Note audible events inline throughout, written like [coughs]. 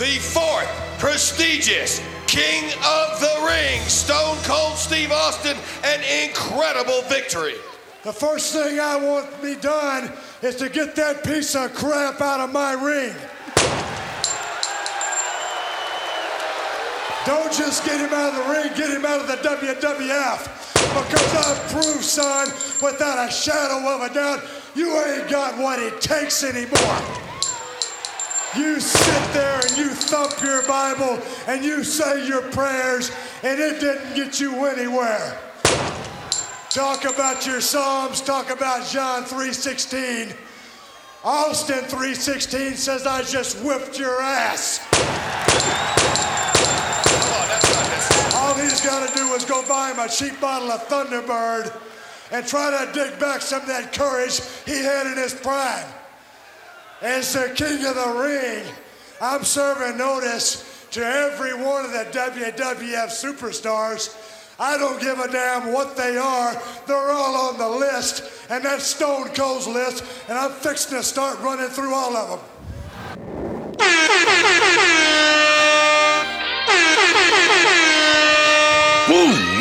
the fourth prestigious King of the Ring, Stone Cold Steve Austin, an incredible victory. The first thing I want to be done is to get that piece of crap out of my ring. Don't just get him out of the ring, get him out of the WWF. Because I've proved, son, without a shadow of a doubt, you ain't got what it takes anymore. You sit there and you thump your Bible and you say your prayers, and it didn't get you anywhere. Talk about your Psalms, talk about John 3:16. Austin 3:16 says I just whipped your ass. All he's got to do is go buy him a cheap bottle of Thunderbird and try to dig back some of that courage he had in his prime. As the king of the ring, I'm serving notice to every one of the WWF superstars. I don't give a damn what they are. They're all on the list, and that's Stone Cold's list, and I'm fixing to start running through all of them.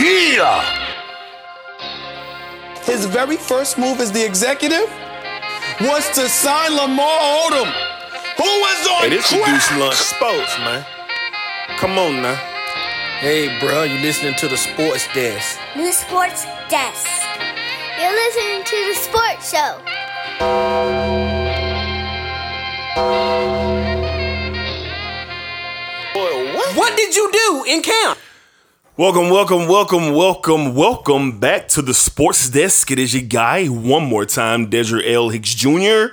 yeah! His very first move as the executive was to sign Lamar Odom, who was on Hey, this is crack. Deuce Lunch Sports, man. Come on now. Hey, bro, you listening to the sports desk? The Sports Desk. You're listening to the Sports Show. Boy, what? What did you do in camp? Welcome, welcome, welcome, welcome, welcome back to the Sports Desk. It is your guy, one more time, Desert L. Hicks Jr.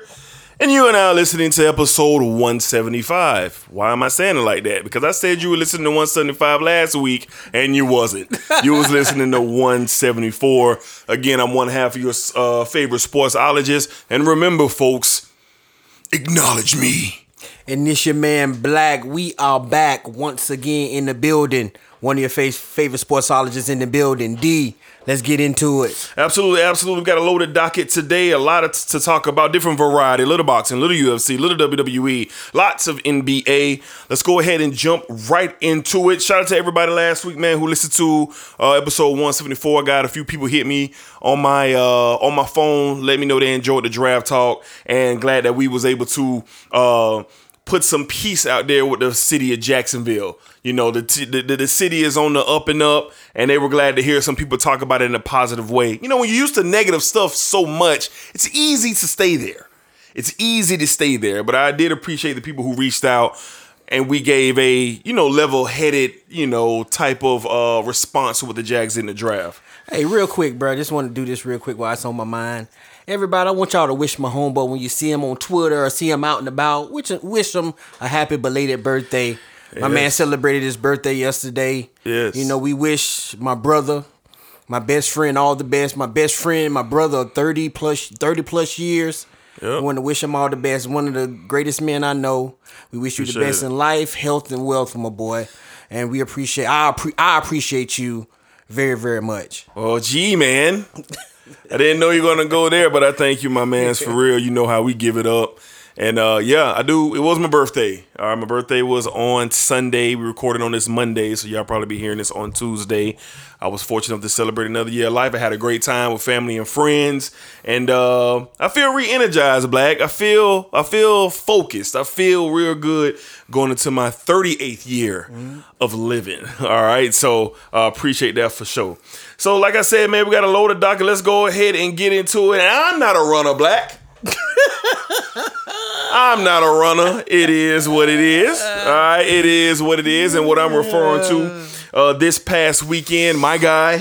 And you and I are listening to episode 175. Why am I saying it like that? Because I said you were listening to 175 last week, and you wasn't. You was listening to 174. Again, I'm one half of your uh, favorite sportsologist. And remember, folks, acknowledge me. And this your man Black. We are back once again in the building. One of your fa- favorite sportsologists in the building. D. Let's get into it. Absolutely, absolutely. We've got a loaded docket today. A lot of t- to talk about. Different variety. Little boxing, little UFC, little WWE, lots of NBA. Let's go ahead and jump right into it. Shout out to everybody last week, man, who listened to uh, episode 174. I got a few people hit me on my uh, on my phone, let me know they enjoyed the draft talk, and glad that we was able to uh, put some peace out there with the city of Jacksonville. You know, the, the the city is on the up and up, and they were glad to hear some people talk about it in a positive way. You know, when you're used to negative stuff so much, it's easy to stay there. It's easy to stay there. But I did appreciate the people who reached out, and we gave a you know level-headed you know type of uh, response with the Jags in the draft. Hey, real quick, bro. I Just want to do this real quick while it's on my mind. Everybody, I want y'all to wish my homeboy when you see him on Twitter or see him out and about, wish, wish him a happy belated birthday. My man celebrated his birthday yesterday. Yes. You know, we wish my brother, my best friend, all the best. My best friend, my brother, 30 plus 30 plus years. Yep. I want to wish him all the best. One of the greatest men I know. We wish you the best it. in life, health, and wealth, my boy. And we appreciate I I appreciate you very, very much. Oh, gee, man. I didn't know you were gonna go there, but I thank you, my man's for real. You know how we give it up. And uh, yeah, I do. It was my birthday. All right, my birthday was on Sunday. We recorded on this Monday, so y'all probably be hearing this on Tuesday. I was fortunate enough to celebrate another year of life. I had a great time with family and friends, and uh, I feel re-energized, Black. I feel, I feel focused. I feel real good going into my 38th year of living. All right, so uh, appreciate that for sure. So, like I said, man, we got a load of docket. Let's go ahead and get into it. And I'm not a runner, Black. [laughs] I'm not a runner. It is what it is. All right, it is what it is. And what I'm referring to uh, this past weekend, my guy,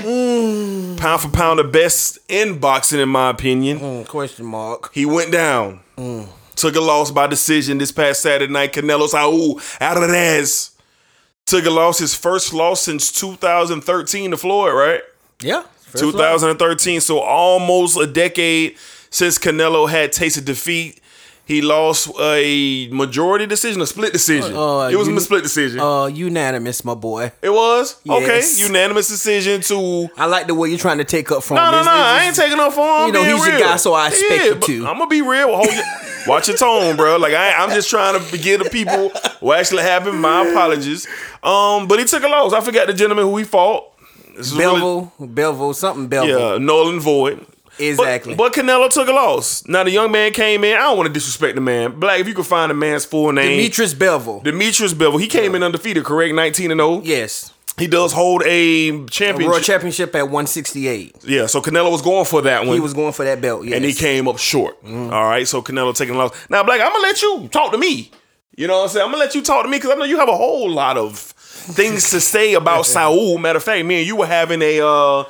pound for pound, the best in boxing, in my opinion. Mm, question mark. He went down. Took a loss by decision this past Saturday night. Canelo Saul Alvarez took a loss, his first loss since 2013 to Floyd, right? Yeah. first 2013. So almost a decade since Canelo had tasted defeat. He lost a majority decision, a split decision. Uh, it was you- a split decision. Uh, unanimous, my boy. it was yes. okay. Unanimous decision to. I like the way you're trying to take up from No, him. no, It's- no. I ain't taking no phone. You know, he's your guy, so I expect you to. I'm gonna be real. Hold your, Watch your tone, bro. Like I, I'm just trying to give the people what actually happened. My apologies. Um, but he took a loss. I forgot the gentleman who he fought. Is really- Belville, something Belville. yeah, Nolan Void. Exactly. But, but Canelo took a loss. Now the young man came in. I don't want to disrespect the man. Black, if you could find the man's full name. Demetrius Belville. Demetrius Bivol. He came in undefeated, correct? 19 and 0. yes. He does hold a championship. A championship. World Championship at 168. yeah, so Canelo was going for that one. He was going for that belt. Yes. and he came up short. Mm-hmm. All right, so Canelo taking a loss. Now, Black, I'm gonna let you talk to me. You know what I'm saying? I'm gonna let you talk to me because I know you have a whole lot of things to say about [laughs] Saul. Matter of fact, me and you were having a uh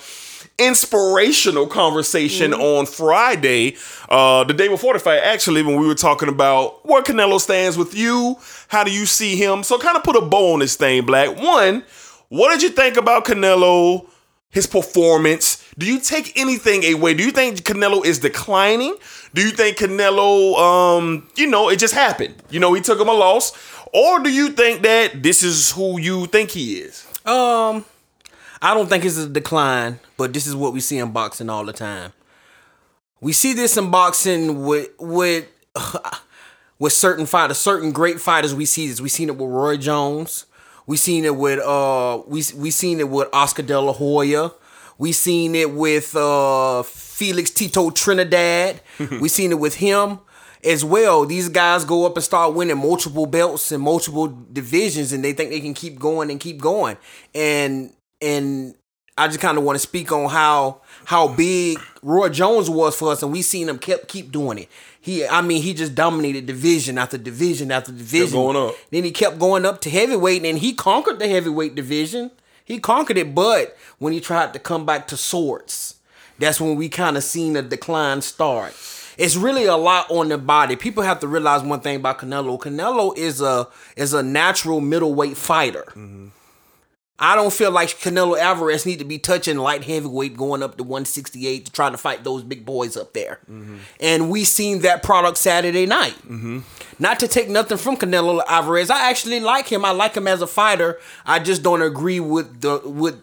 inspirational conversation Mm-hmm. on Friday, uh, the day before the fight, actually, when we were talking about where Canelo stands with you. How do you see him? So kind of put a bow on this thing, Black. One, what did you think about Canelo? his performance? Do you take anything away? Do you think Canelo is declining? Do you think Canelo, um, you know, it just happened? You know, he took him a loss, or do you think that this is who you think he is? Um, I don't think it's a decline, but this is what we see in boxing all the time. We see this in boxing with with [sighs] with certain fighters, certain great fighters. We see this. We seen it with Roy Jones. We seen it with uh we we seen it with Oscar De La Hoya. We seen it with uh Felix Tito Trinidad. [laughs] we seen it with him as well. These guys go up and start winning multiple belts and multiple divisions, and they think they can keep going and keep going. And and I just kind of want to speak on how how big Roy Jones was for us, and we seen him kept keep doing it. He, I mean, he just dominated division after division after division. going up. Then he kept going up to heavyweight, and he conquered the heavyweight division. He conquered it, but when he tried to come back to swords, that's when we kind of seen a decline start. It's really a lot on the body. People have to realize one thing about Canelo. Canelo is a is a natural middleweight fighter. Mm-hmm. I don't feel like Canelo Alvarez need to be touching light heavyweight going up to 168 to try to fight those big boys up there. And we seen that product Saturday night. Not to take nothing from Canelo Alvarez. I actually like him. I like him as a fighter. I just don't agree with the with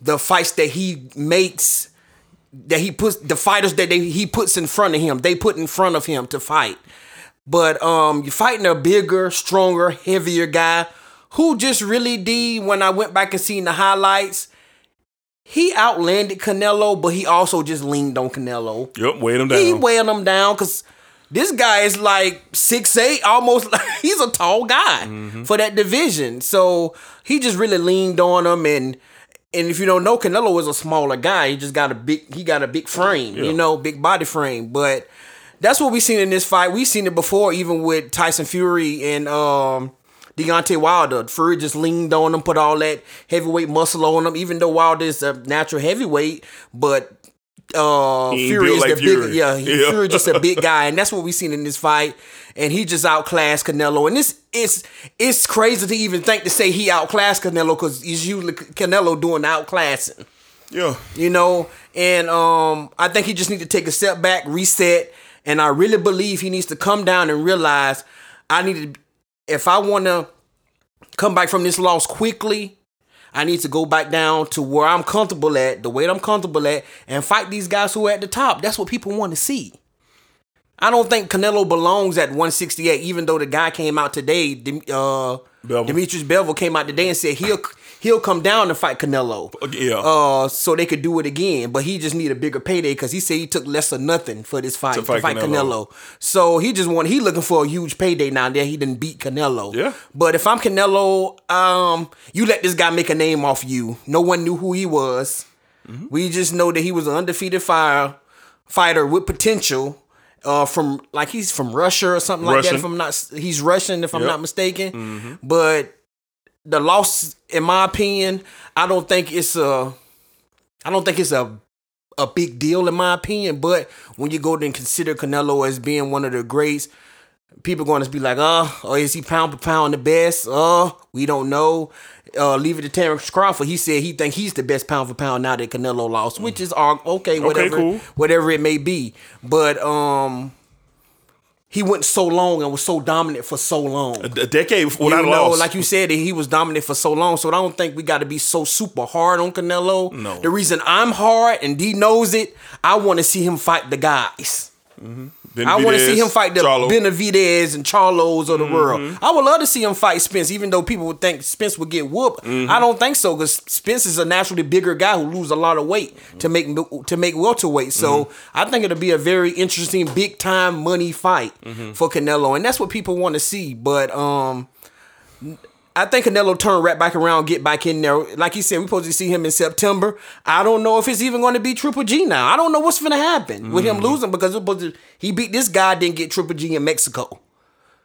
the fights that he makes that he puts the fighters that they, he puts in front of him. They put in front of him to fight. But um, you're fighting a bigger, stronger, heavier guy who just really did. When I went back and seen the highlights, he outlanded Canelo, but he also just leaned on Canelo. Yep, weighed him down. He weighing him down because this guy is like six eight, almost. [laughs] Like, he's a tall guy Mm-hmm. for that division. So he just really leaned on him and. And if you don't know, Canelo is a smaller guy. He just got a big, he got a big frame, you know, big body frame. But that's what we seen in this fight. We seen it before, even with Tyson Fury and um, Deontay Wilder. Fury just leaned on him, put all that heavyweight muscle on him. Even though Wilder is a natural heavyweight, but uh, He Fury is like the Fury. big, yeah, he- Yeah. Fury just a big [laughs] guy, and that's what we've seen in this fight. And he just outclassed Canelo, and this it's it's crazy to even think to say he outclassed Canelo because it's usually Canelo doing the outclassing yeah. you know and um i think he just need to take a step back reset and i really believe he needs to come down and realize i need to if i want to come back from this loss quickly i need to go back down to where i'm comfortable at the weight i'm comfortable at and fight these guys who are at the top that's what people want to see I don't think Canelo belongs at 168, even though the guy came out today, uh, Bevell. Demetrius Bevel came out today and said he'll he'll come down to fight Canelo. Yeah. Uh, so they could do it again, but he just need a bigger payday because he said he took less or nothing for this fight to fight fight, Canelo. Canelo. So he just want he looking for a huge payday now that he didn't beat Canelo. Yeah. But if I'm Canelo, um, you let this guy make a name off you. No one knew who he was. Mm-hmm. We just know that he was an undefeated fire fighter with potential. Uh, from like he's from Russia or something like that. If I'm not, he's Russian. If I'm Yep. not mistaken. But the loss, in my opinion, I don't think it's a, I don't think it's a, a big deal in my opinion. But when you go and consider Canelo as being one of the greats, people going to be like, oh, or is he pound for pound the best? Uh, we don't know. Uh, leave it to Terrence Crawford. He said he think he's the best pound for pound now that Canelo lost, which is all okay, whatever, cool. whatever it may be. But um, he went so long and was so dominant for so long. A decade without you a know, loss. like you said, he was dominant for so long. So I don't think we got to be so super hard on Canelo. No. The reason I'm hard and D knows it, I want to see him fight the guys. Mm-hmm. I want to see him fight the Charlo. Benavidez and Charlos of the Mm-hmm. world. I would love to see him fight Spence, even though people would think Spence would get whooped. Mm-hmm. I don't think so because Spence is a naturally bigger guy who lose a lot of weight to make to make welterweight. So Mm-hmm. I think it'll be a very interesting, big time money fight Mm-hmm. for Canelo, and that's what people want to see. But um. I think Canelo turn right back around, get back in there. Like he said, we supposed to see him in September. I don't know if it's even going to be Triple G now. I don't know what's going to happen with him Mm-hmm. losing because was, he beat this guy, didn't get Triple G in Mexico,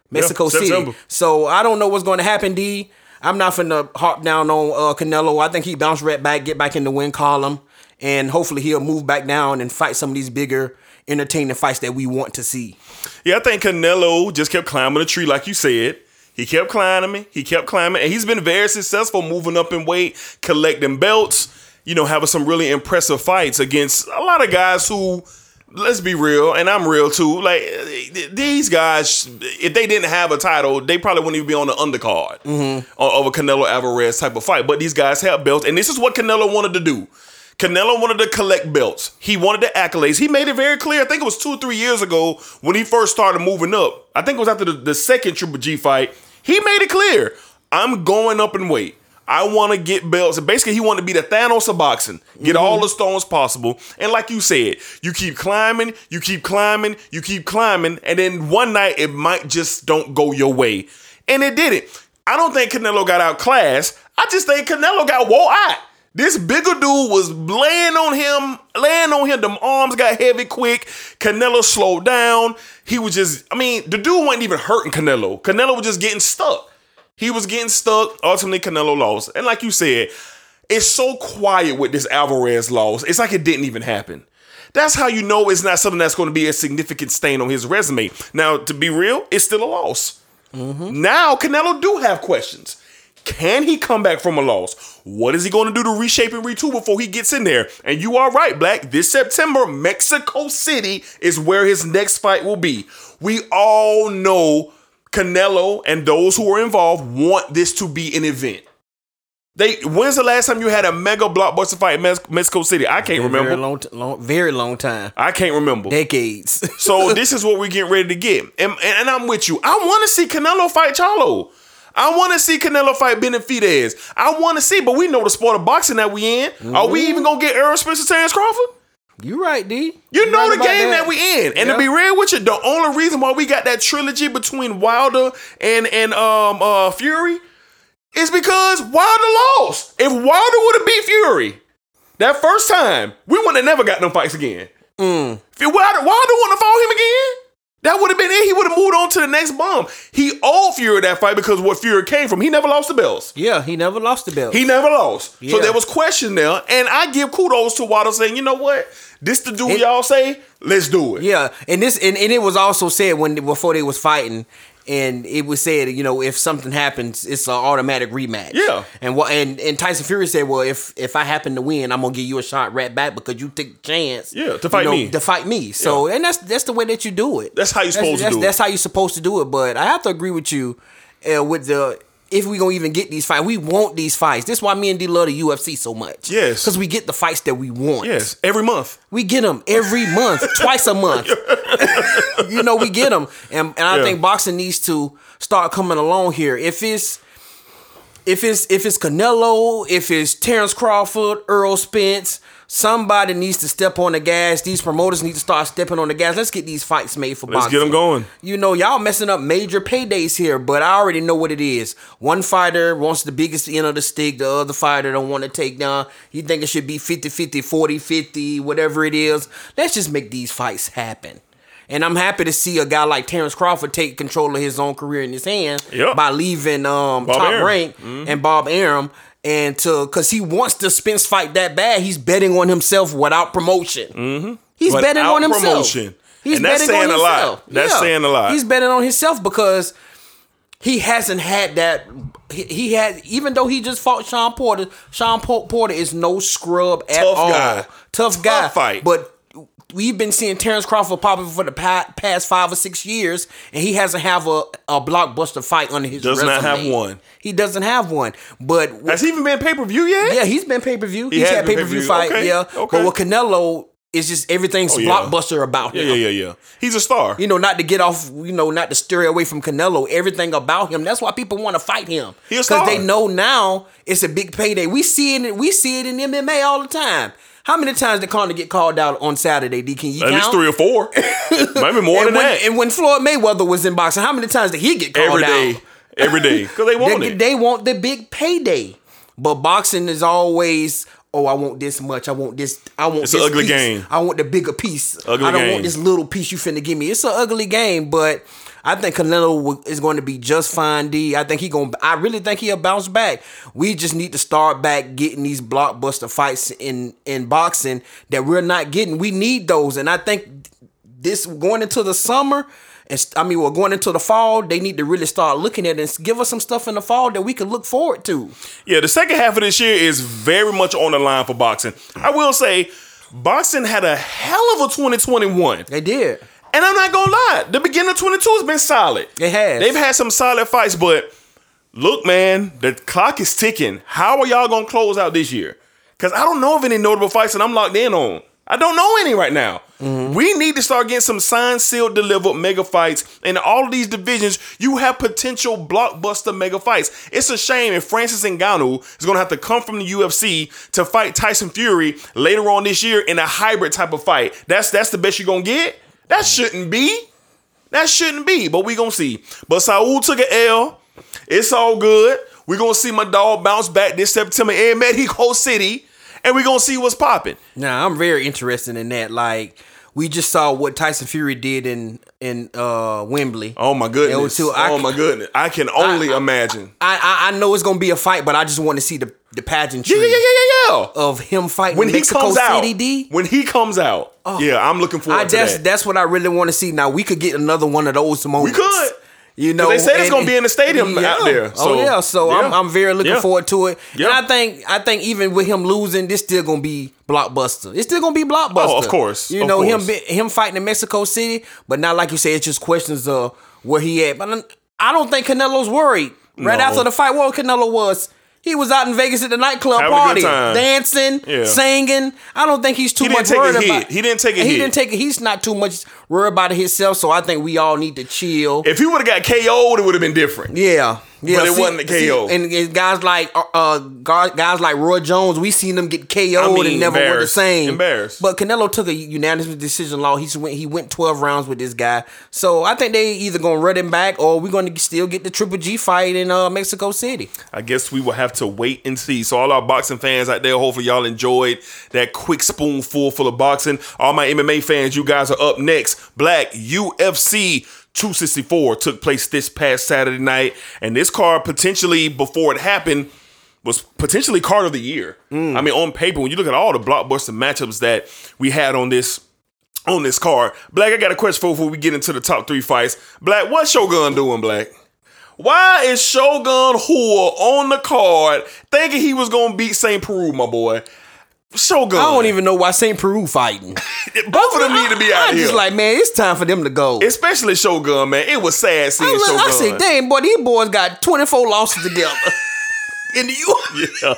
Mexico City. September. So I don't know what's going to happen. D. I'm not finna harp down on uh, Canelo. I think he bounced right back, get back in the win column, and hopefully he'll move back down and fight some of these bigger, entertaining fights that we want to see. Yeah, I think Canelo just kept climbing the tree, like you said. He kept climbing, he kept climbing, and he's been very successful moving up in weight, collecting belts, you know, having some really impressive fights against a lot of guys who, let's be real, and I'm real too, like these guys, if they didn't have a title, they probably wouldn't even be on the undercard mm-hmm. of of a Canelo Alvarez type of fight. But these guys have belts, and this is what Canelo wanted to do. Canelo wanted to collect belts. He wanted the accolades. He made it very clear. I think it was two or three years ago when he first started moving up. I think it was after the, the second Triple G fight. He made it clear. I'm going up in weight. I want to get belts. Basically, he wanted to be the Thanos of boxing, get all the stones possible. And like you said, you keep climbing, you keep climbing, you keep climbing, and then one night it might just don't go your way. And it didn't. I don't think Canelo got outclassed. I just think Canelo got out. This bigger dude was laying on him, laying on him. Them arms got heavy quick. Canelo slowed down. He was just, I mean, the dude wasn't even hurting Canelo. Canelo was just getting stuck. He was getting stuck. Ultimately, Canelo lost. And like you said, it's so quiet with this Alvarez loss. It's like it didn't even happen. That's how you know it's not something that's going to be a significant stain on his resume. Now, to be real, it's still a loss. Mm-hmm. Now, Canelo do have questions. Can he come back from a loss? What is he going to do to reshape and retool before he gets in there? And you are right, Black. This September, Mexico City is where his next fight will be. We all know Canelo and those who are involved want this to be an event. They when's the last time you had a mega blockbuster fight in Mexico City? I can't remember. Very long, long, very long time, I can't remember. decades. So [laughs] this is what we're getting ready to get. And, and, and I'm with you. I want to see Canelo fight Charlo. I want to see Canelo fight Benavidez. I want to see, but we know the sport of boxing that we in. Are we even gonna get Errol Spencer, Terrence Crawford? you right, D. You know right the game that. we in. And to be real with you, the only reason why we got that trilogy between Wilder and and um uh Fury is because Wilder lost. If Wilder would have beat Fury that first time, we wouldn't have never got no fights again. Mm. If Wilder, Wilder wouldn't have fought him again. That would have been it. He would have moved on to the next bomb. He owed Fury that fight because what Fury came from. He never lost the belts. Yeah, he never lost the belt. He never lost. So there was question there. And I give kudos to Wilder saying, you know what? This the dude It- y'all say, let's do it. Yeah, and this and, and it was also said when before they was fighting, and it was said, you know, if something happens, it's an automatic rematch. Yeah. and what and, and Tyson Fury said, well, if if I happen to win, I'm gonna give you a shot right back because you took a chance. Yeah, to you fight know, me. To fight me. So and that's that's the way that you do it. That's how you're supposed to that's, do it. That's how you're supposed to do it. But I have to agree with you uh, with the. If we gonna even get these fights, we want these fights. This is why me and D love the UFC so much. Yes. because we get the fights that we want. Yes, every month. We get them every month, [laughs] twice a month. [laughs] you know, we get them, and and I Yeah. think boxing needs to start coming along here. If it's if it's if it's Canelo, if it's Terrence Crawford, Errol Spence, somebody needs to step on the gas. These promoters need to start stepping on the gas. Let's get these fights made for Let's get them going. You know, y'all messing up major paydays here, but I already know what it is. One fighter wants the biggest end of the stick, the other fighter don't want to take down. You think it should be 50 50, 40 50, whatever it is. Let's just make these fights happen. And I'm happy to see a guy like Terrence Crawford take control of his own career in his hands Yep. by leaving um, Top Arum. Rank and Bob Arum. And to because he wants the Spence fight that bad, he's betting on himself without promotion. Mm-hmm. He's betting on himself. promotion. He's And that's saying a lot. That's saying a lot. He's betting on himself because he hasn't had that. He, he had even though he just fought Sean Porter. Sean Porter is no scrub at all. Tough all. guy. Tough, Tough guy. fight. But we've been seeing Terrence Crawford popping for the past five or six years, and he hasn't have a, a blockbuster fight under his. Does not have one. He doesn't have one. But Has he even been pay per view yet? yeah, he's been pay per view. He He's had pay per view fight. Okay, Yeah, okay. but with Canelo, it's just everything's Oh, yeah. blockbuster about Yeah, him. yeah, yeah, yeah. He's a star. You know, not to get off, you know, not to steer away from Canelo. Everything about him. That's why people want to fight him. Star. they know now it's a big payday. We see it. We see it in MMA all the time. How many times did Conor get called out on Saturday? D, can you At count? least three or four. [laughs] Maybe more and than when, that. And when Floyd Mayweather was in boxing, how many times did he get called Every out? day. Every day. Because they want they, it. they want the big payday. But boxing is always, oh, I want this much. I want this. I want It's an this ugly piece. game. I want the bigger piece. Ugly I don't game. want this little piece you finna give me. It's an ugly game, but I think Canelo is going to be just fine. D. I think he going. I really think he'll bounce back. We just need to start back getting these blockbuster fights in in boxing that we're not getting. We need those, and I think this going into the summer. And st- I mean, we're going into the fall. They need to really start looking at it and give us some stuff in the fall that we can look forward to. Yeah, the second half of this year is very much on the line for boxing. I will say, boxing had a hell of a 2021. They did. And I'm not gonna lie, the beginning of 22 has been solid. It has. They've had some solid fights, but look, man, the clock is ticking. How are y'all gonna close out this year? Because I don't know of any notable fights that I'm locked in on. I don't know any right now. Mm-hmm. We need to start getting some signed, sealed, delivered mega fights. In all of these divisions, you have potential blockbuster mega fights. It's a shame if Francis Ngannou is going to have to come from the UFC to fight Tyson Fury later on this year in a hybrid type of fight. That's that's the best you're going to get? That shouldn't be. That shouldn't be, but we gonna see. But Saul took an L. It's all good. we gonna see my dog bounce back this September in Mexico City, and we gonna see what's popping. Now I'm very interested in that. Like we just saw what Tyson Fury did in in uh Wembley. Oh my goodness. too. I- oh my goodness. I can only I- imagine. I, I I know it's gonna be a fight, but I just want to see the the pageantry Yeah, yeah, yeah, yeah, yeah. of him fighting When he Mexico comes out. D. when he comes out, yeah, I'm looking forward I to that's that. that's what I really want to see. Now we could get another one of those moments. we could. You know, they said it's gonna be in the stadium out there. Oh, so, oh yeah, so I'm. I'm very looking Yeah. forward to it. Yeah. And I think I think even with him losing, this still gonna be blockbuster. It's still gonna be blockbuster. Oh, of course, You of know him course. be- him fighting in Mexico City, but not like you say. It's just questions of where he at. But I'm- don't think Canelo's worried. Right No. after the fight, where Canelo was. He was out in Vegas at the nightclub Having a party, dancing, Yeah. singing. I don't think he's too He much a worried about. He didn't take a he hit. didn't take. it. He's not too much worried about it himself. So I think we all need to chill. If he would have got KO'd, it would have been different. Yeah, yeah. But it wasn't a KO. and, and guys like uh, uh guys guys like Roy Jones, we seen them get KO'd I mean, and never were the same. Embarrassed. But Canelo took a unanimous decision law. He went he went twelve rounds with this guy. So I think they either gonna run him back or we're gonna still get the Triple G fight in uh, Mexico City. I guess we will have to wait and see. So all our boxing fans out there, hopefully y'all enjoyed that quick spoonful full of boxing. All my MMA fans, you guys are up next. Black UFC 264 took place this past Saturday night, and this card potentially before it happened was potentially card of the year. Mm. I mean, on paper, when you look at all the blockbuster matchups that we had on this on this card, Black, I got a question for before we get into the top three fights. Black, what's Shogun doing, Black? Why is Shogun Rua on the card thinking he was gonna beat St. Preux, my boy? Shogun. I don't even know why St. Preux fighting. [laughs] Both of them need to be out I'm here. just like, man, it's time for them to go. Especially Shogun, man. It was sad I, seeing look, Shogun. I said, dang, boy, these boys got 24 losses together. [laughs] In the U. [laughs] Yeah. [laughs]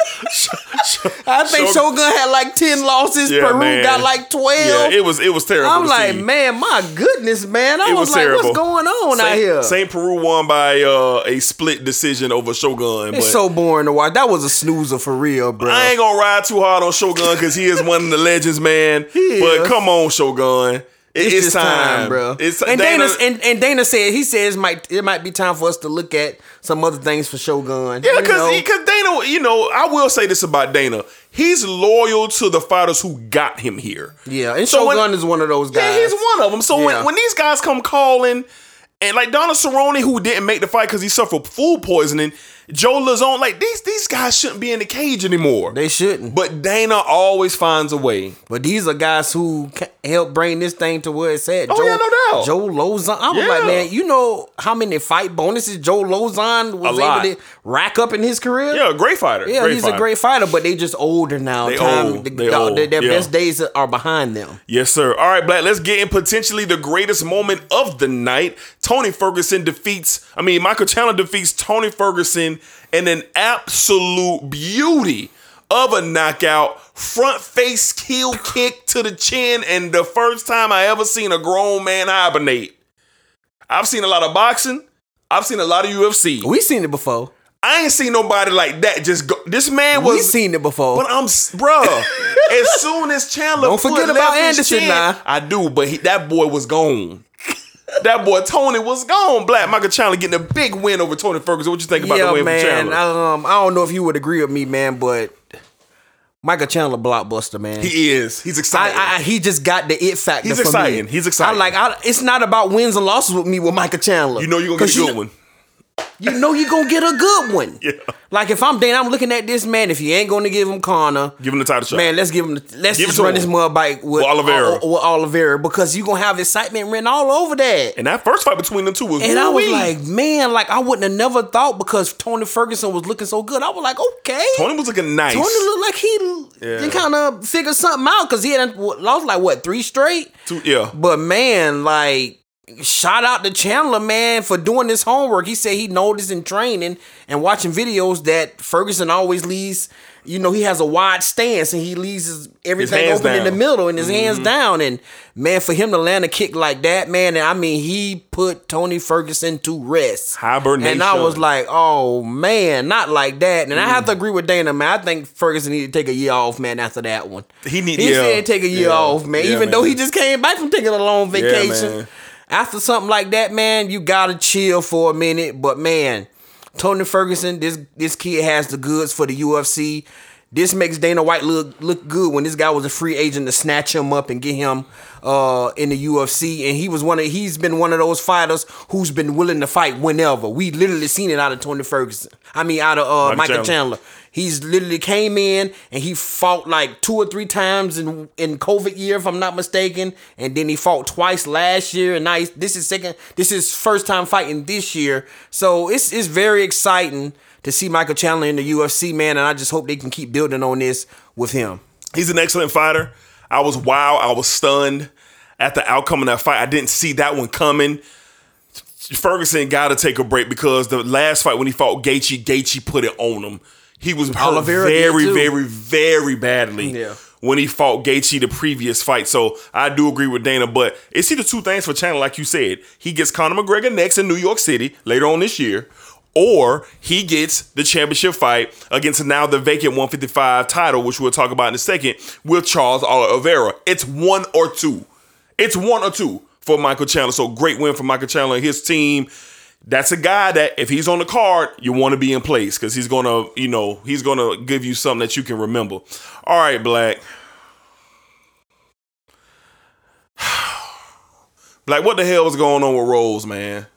I think Shogun- Shogun had like 10 losses. Yeah, Preux man. got like 12. Yeah, it was it was terrible. I'm like, see. man, my goodness, man. I It was, was like, terrible. what's going on out here? Saint Preux won by uh, a split decision over Shogun. it's so boring to watch. That was a snoozer for real, bro. I ain't gonna ride too hard on Shogun because he is one of the legends, man. He but is. come on, Shogun. It- it's, it's, just time. bro. It's and Dana, Dana, and, and Dana said he says it might it might be time for us to look at some other things for Shogun. Yeah, know? because Dana, you know, I will say this about Dana. He's loyal to the fighters who got him here. yeah, and So Shogun is one of those guys. Yeah, he's one of them. So Yeah. when, when these guys come calling, and like Donald Cerrone, who didn't make the fight because he suffered food poisoning, Joe Lauzon, like these these guys shouldn't be in the cage anymore. They shouldn't. but Dana always finds a way. But these are guys who help bring this thing to where it's at. Oh, yeah, no doubt. Joe Lauzon. I was Yeah. like, man, you know how many fight bonuses Joe Lauzon was able to rack up in his career? Yeah, a great fighter. Yeah, Great he's fighter. a great fighter, but they just older now. They Time, old. the- They the- old. their their Yeah. best days are behind them. Yes, sir. All right, Black, let's get in potentially the greatest moment of the night. Tony Ferguson defeats, I mean, Michael Chandler defeats Tony Ferguson in an absolute beauty of a knockout, front face heel kick to the chin, and the first time I ever seen a grown man hibernate. I've seen a lot of boxing. I've seen a lot of UFC. We seen it before. I ain't seen nobody like that just go. This man was We seen it before. but I'm, bruh. [laughs] as soon as Chandler Don't forget about Anderson chin- now. I do, but he, that boy was gone. That boy Tony was gone. Black Michael Chandler getting a big win over Tony Ferguson. What you think about the yeah, win man. from Chandler? Um, I don't know if you would agree with me, man, but Michael Chandler blockbuster, man. he is. He's excited. I, I, he just got the it factor. He's for exciting. Me. He's exciting. I like. I, it's not about wins and losses with me with Michael Chandler. you know you're gonna get a good you, one. You know you're gonna get a good one. [laughs] Yeah. Like if I'm Dan, I'm looking at this man. If he ain't gonna give him Conor, Give him the title shot. man, let's give him. The, let's Give just run him. this mud bike with, With Oliveira. uh, with Oliveira because you gonna have excitement written all over that. and that first fight between them two was And I was like, man, like I wouldn't have never thought because Tony Ferguson was looking so good. I was like, okay. Tony was looking nice. Tony looked like he Yeah. kind of figured something out because he had lost like what three straight. Two- yeah. But man, like shout out to Chandler, man, for doing this homework. He said he noticed in training and watching videos that Ferguson always leaves. You know, he has a wide stance and he leaves his, everything open in the middle and his hands down. And man, for him to land a kick like that, man, and I mean, he put Tony Ferguson to rest. Hibernation. And I was like, oh man, not like that. And I have to Mm. agree with Dana, man. I think Ferguson needed to take a year off, man, after that one. He need- He yeah. said take a year Yeah. off, man. Yeah, even though he just came back from taking a long vacation. After something like that, man, you gotta chill for a minute. But man, Tony Ferguson, this this kid has the goods for the UFC. This makes Dana White look look good when this guy was a free agent to snatch him up and get him uh, in the UFC. And he was one of he's been one of those fighters who's been willing to fight whenever. We literally seen it out of Tony Ferguson. I mean, out of uh, Michael Michael Chandler. Chandler. He's literally came in and he fought like two or three times in in COVID year, if I'm not mistaken, and then he fought twice last year, and now this is second. This is first time fighting this year, so it's it's very exciting to see Michael Chandler in the UFC, man, and I just hope they can keep building on this with him. He's an excellent fighter. I was wow. I was stunned at the outcome of that fight. I didn't see that one coming. Ferguson got to take a break because the last fight when he fought Gaethje, Gaethje put it on him. He was hurt Oliveira very, very, very badly Yeah. when he fought Gaethje the previous fight. So I do agree with Dana, but it's either two things for Chandler, like you said. He gets Conor McGregor next in New York City later on this year, or he gets the championship fight against now the vacant 155 title, which we'll talk about in a second, with Charles Oliveira. It's one or two. It's one or two for Michael Chandler. So great win for Michael Chandler and his team. That's a guy that if he's on the card, you want to be in place because he's gonna, you know, he's gonna give you something that you can remember. All right, Black. [sighs] Black, what the hell was going on with Rose, man?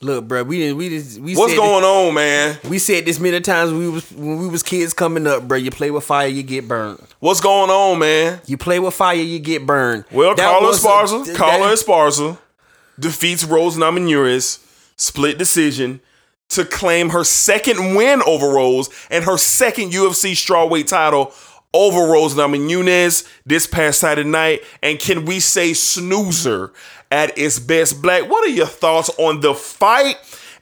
Look, bro, we didn't we just we What's going on, man? we said this many times when we was when we was kids coming up, bro. You play with fire, you get burned. What's going on, man? You play with fire, you get burned. Well, That Carla was a- Esparza, Carla Esparza defeats Rose Namajunas, split decision to claim her second win over Rose and her second UFC strawweight title over Rose Namajunas this past Saturday night. And can we say snoozer at its best? Black, what are your thoughts on the fight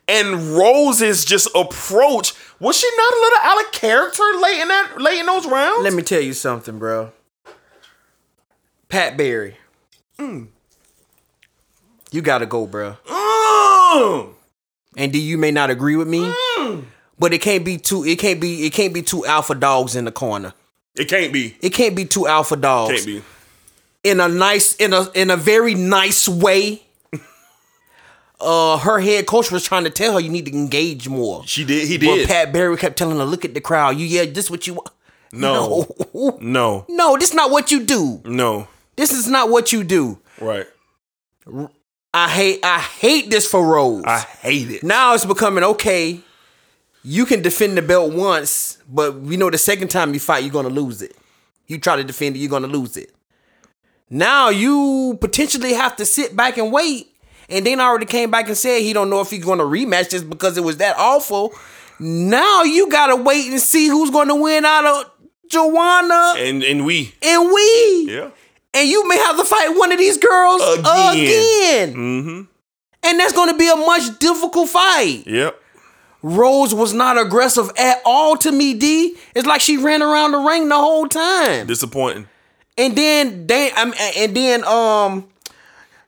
and Rose's just approach? Was she not a little out of character late in that late in those rounds? Let me tell you something, bro. Pat Barry. You gotta go, bro. Mm. And D, you may not agree with me, but it can't be two. It can't be. It can't be two alpha dogs in the corner. It can't be. It can't be two alpha dogs Can't be. in a nice, in a in a very nice way. [laughs] Uh, her head coach was trying to tell her you need to engage more. She did. He But did. Pat Barry kept telling her, "Look at the crowd. You yeah, this is what you want." No. no, [laughs] No. no, this is not what you do. No. This is not what you do. Right. I hate I hate this for Rose. I hate it. now it's becoming okay. You can defend the belt once, but we know the second time you fight, you're gonna lose it. You try to defend it, you're gonna lose it. Now you potentially have to sit back and wait. And then already came back and said he don't know if he's gonna rematch just because it was that awful. Now you gotta wait and see who's gonna win out of Joanna And and we. and we. Yeah. And you may have to fight one of these girls Again. again. Mm-hmm. And that's going to be a much difficult fight. Yep. Rose was not aggressive at all to me, D. It's like she ran around the ring the whole time. Disappointing. And then they um, and then um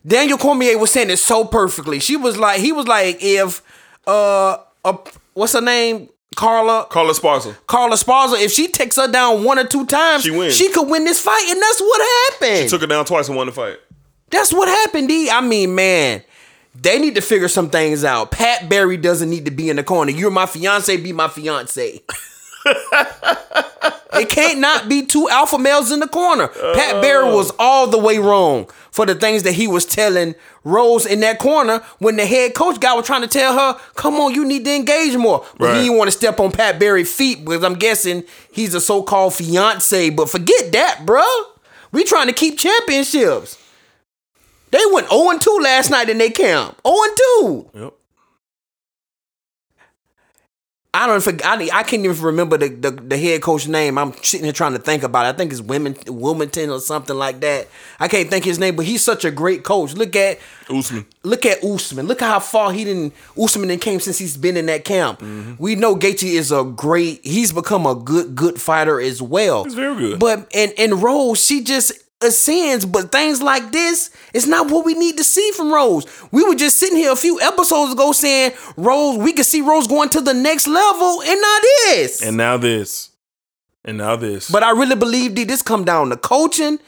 Daniel Cormier was saying it so perfectly. She was like he was like if uh a, what's her name? Carla Carla Sparsa. Carla Sparza, if she takes her down one or two times, She wins. She could win this fight, and that's what happened. She took her down twice and won the fight. That's what happened, D. I mean, man, they need to figure some things out. Pat Barry doesn't need to be in the corner. You're my fiance, be my fiance. [laughs] it can't not be two alpha males in the corner. Pat oh. Barry was all the way wrong for the things that he was telling Rose in that corner when the head coach guy was trying to tell her, come on, you need to engage more. But Right. he didn't want to step on Pat Barry's feet because I'm guessing he's a so-called fiance. But forget that, bruh. We trying to keep championships. They went 0 2 last night in their camp. 0 2. Yep. I don't forget. I, I can't even remember the, the, the head coach name. I'm sitting here trying to think about it. I think it's Women Wilmington or something like that. I can't think his name, but he's such a great coach. Look at Usman. look at Usman. Look at how far he didn't Usman didn't came since he's been in that camp. Mm-hmm. We know Gaethje is a great. He's become a good good fighter as well. He's very good. But and and Rose, she just ascends. But things like this, it's not what we need to see from Rose. We were just sitting here a few episodes ago saying Rose, we could see Rose going to the next level, and not this. And now this. And now this. But I really believe D, this come down to coaching.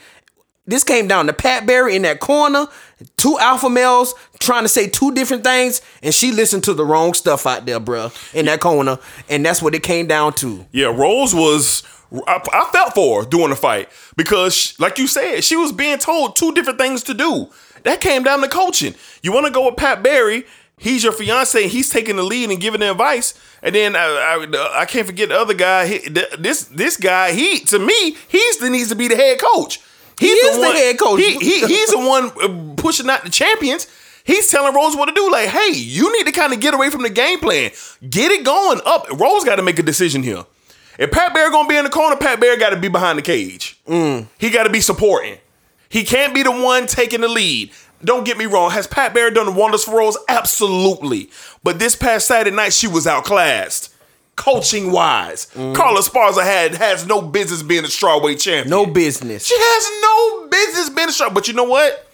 This came down to Pat Barry in that corner, two alpha males trying to say two different things, and she listened to the wrong stuff out there, bruh, in that corner, and that's what it came down to. Yeah, Rose was. I, I felt for her during the fight because, she- like you said, she was being told two different things to do. That came down to coaching. You want to go with Pat Barry? He's your fiance. And he's taking the lead and giving the advice. And then I, I, I can't forget the other guy. He, this this guy, he to me, he's the needs to be the head coach. He's is the head coach. He, he he's the one uh, pushing out the champions. He's telling Rose what to do. Like, hey, you need to kind of get away from the game plan. Get it going up. Rose got to make a decision here. If Pat Barry gonna be in the corner, Pat Barry got to be behind the cage. Mm. He got to be supporting. He can't be the one taking the lead. Don't get me wrong. Has Pat Barry done the wonders for Rose? Absolutely. But this past Saturday night, she was outclassed. Coaching wise, mm. Carla Sparza had has no business being a strawweight champion. No business. She has no business being a straw. But you know what?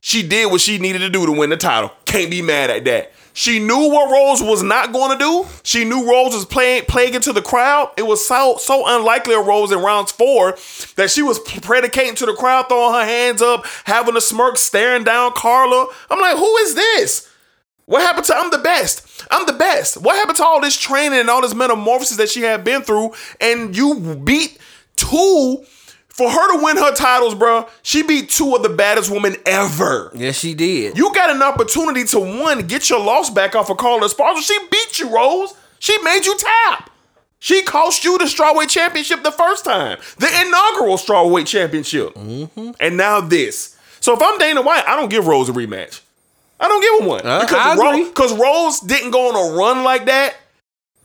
She did what she needed to do to win the title. Can't be mad at that. She knew what Rose was not going to do. She knew Rose was playing plaguing to the crowd. It was so so unlikely of Rose in rounds four that she was predicating to the crowd, throwing her hands up, having a smirk, staring down Carla. I'm like, who is this? What happened to I'm the best? I'm the best. What happened to all this training and all this metamorphosis that she had been through? And you beat two for her to win her titles, bro. She beat two of the baddest women ever. Yes, she did. You got an opportunity to one get your loss back off of Carla Esparza. She beat you, Rose. She made you tap. She cost you the strawweight championship the first time, the inaugural strawweight championship, and now this. So if I'm Dana White, I don't give Rose a rematch. I don't give him one Uh, I because agree. Rose, because Rose didn't go on a run like that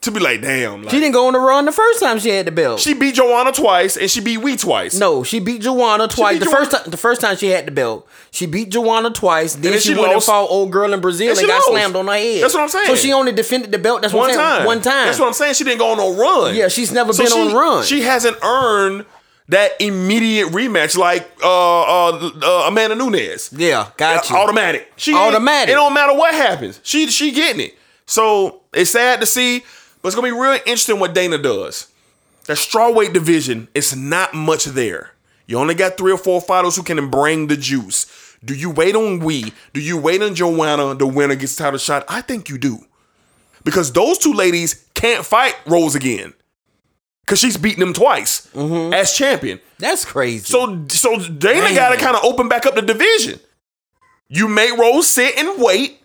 to be like, damn. Like, she didn't go on the run the first time she had the belt. she beat Joanna twice and she beat Wee twice. no, she beat Joanna twice. beat the first time, the first time she had the belt, she beat Joanna twice. Then, then she, she went and lost. fought old girl in Brazil And and, got lost. slammed on her head. That's what I'm saying. So she only defended the belt. That's what one time. One time. That's what I'm saying. She didn't go on no run. Yeah, she's never So been she, on a run. She hasn't earned that immediate rematch like uh, uh, uh, Amanda Nunes. yeah, got you. Automatic. She Automatic. It don't matter what happens. She she getting it. So it's sad to see, but it's gonna be real interesting what Dana does. The strawweight division is not much there. You only got three or four fighters who can bring the juice. Do you wait on we? Do you wait on Joanna? The winner gets title shot. I think you do, because those two ladies can't fight Rose again, because she's beaten them twice mm-hmm. as champion. That's crazy. So so Dana got to kind of open back up the division. You make Rose sit and wait.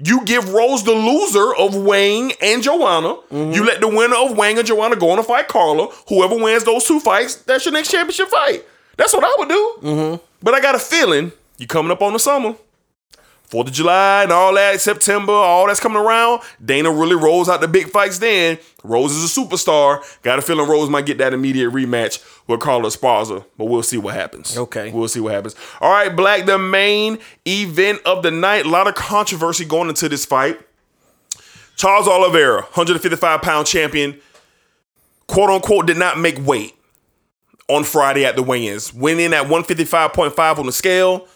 You give Rose the loser of Wayne and Joanna. Mm-hmm. You let the winner of Wayne and Joanna go on to fight Carla. Whoever wins those two fights, that's your next championship fight. That's what I would do. Mm-hmm. But I got a feeling you coming up on the summer. Fourth of July and all that, September, all that's coming around. Dana really rolls out the big fights then. Rose is a superstar. Got a feeling Rose might get that immediate rematch with Carla Esparza, but we'll see what happens. Okay. We'll see what happens. All right, Black, the main event of the night. A lot of controversy going into this fight. Charles Oliveira, 155 pound champion, quote unquote, did not make weight on Friday at the weigh-ins. Went in at 155.5 on the scale.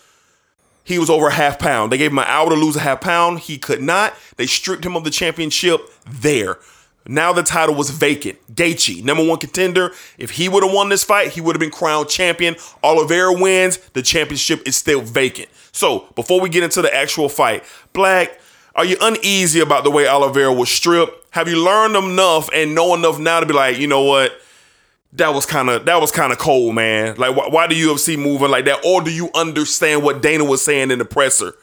He was over a half pound. They gave him an hour to lose a half pound. He could not. They stripped him of the championship there. Now the title was vacant. Gaethje, number one contender. If he would have won this fight, he would have been crowned champion. Oliveira wins. The championship is still vacant. So before we get into the actual fight, Black, are you uneasy about the way Oliveira was stripped? Have you learned enough and know enough now to be like, you know what? That was kind of that was kind of cold, man. Like, why, why do you UFC moving like that? Or do you understand what Dana was saying in the presser?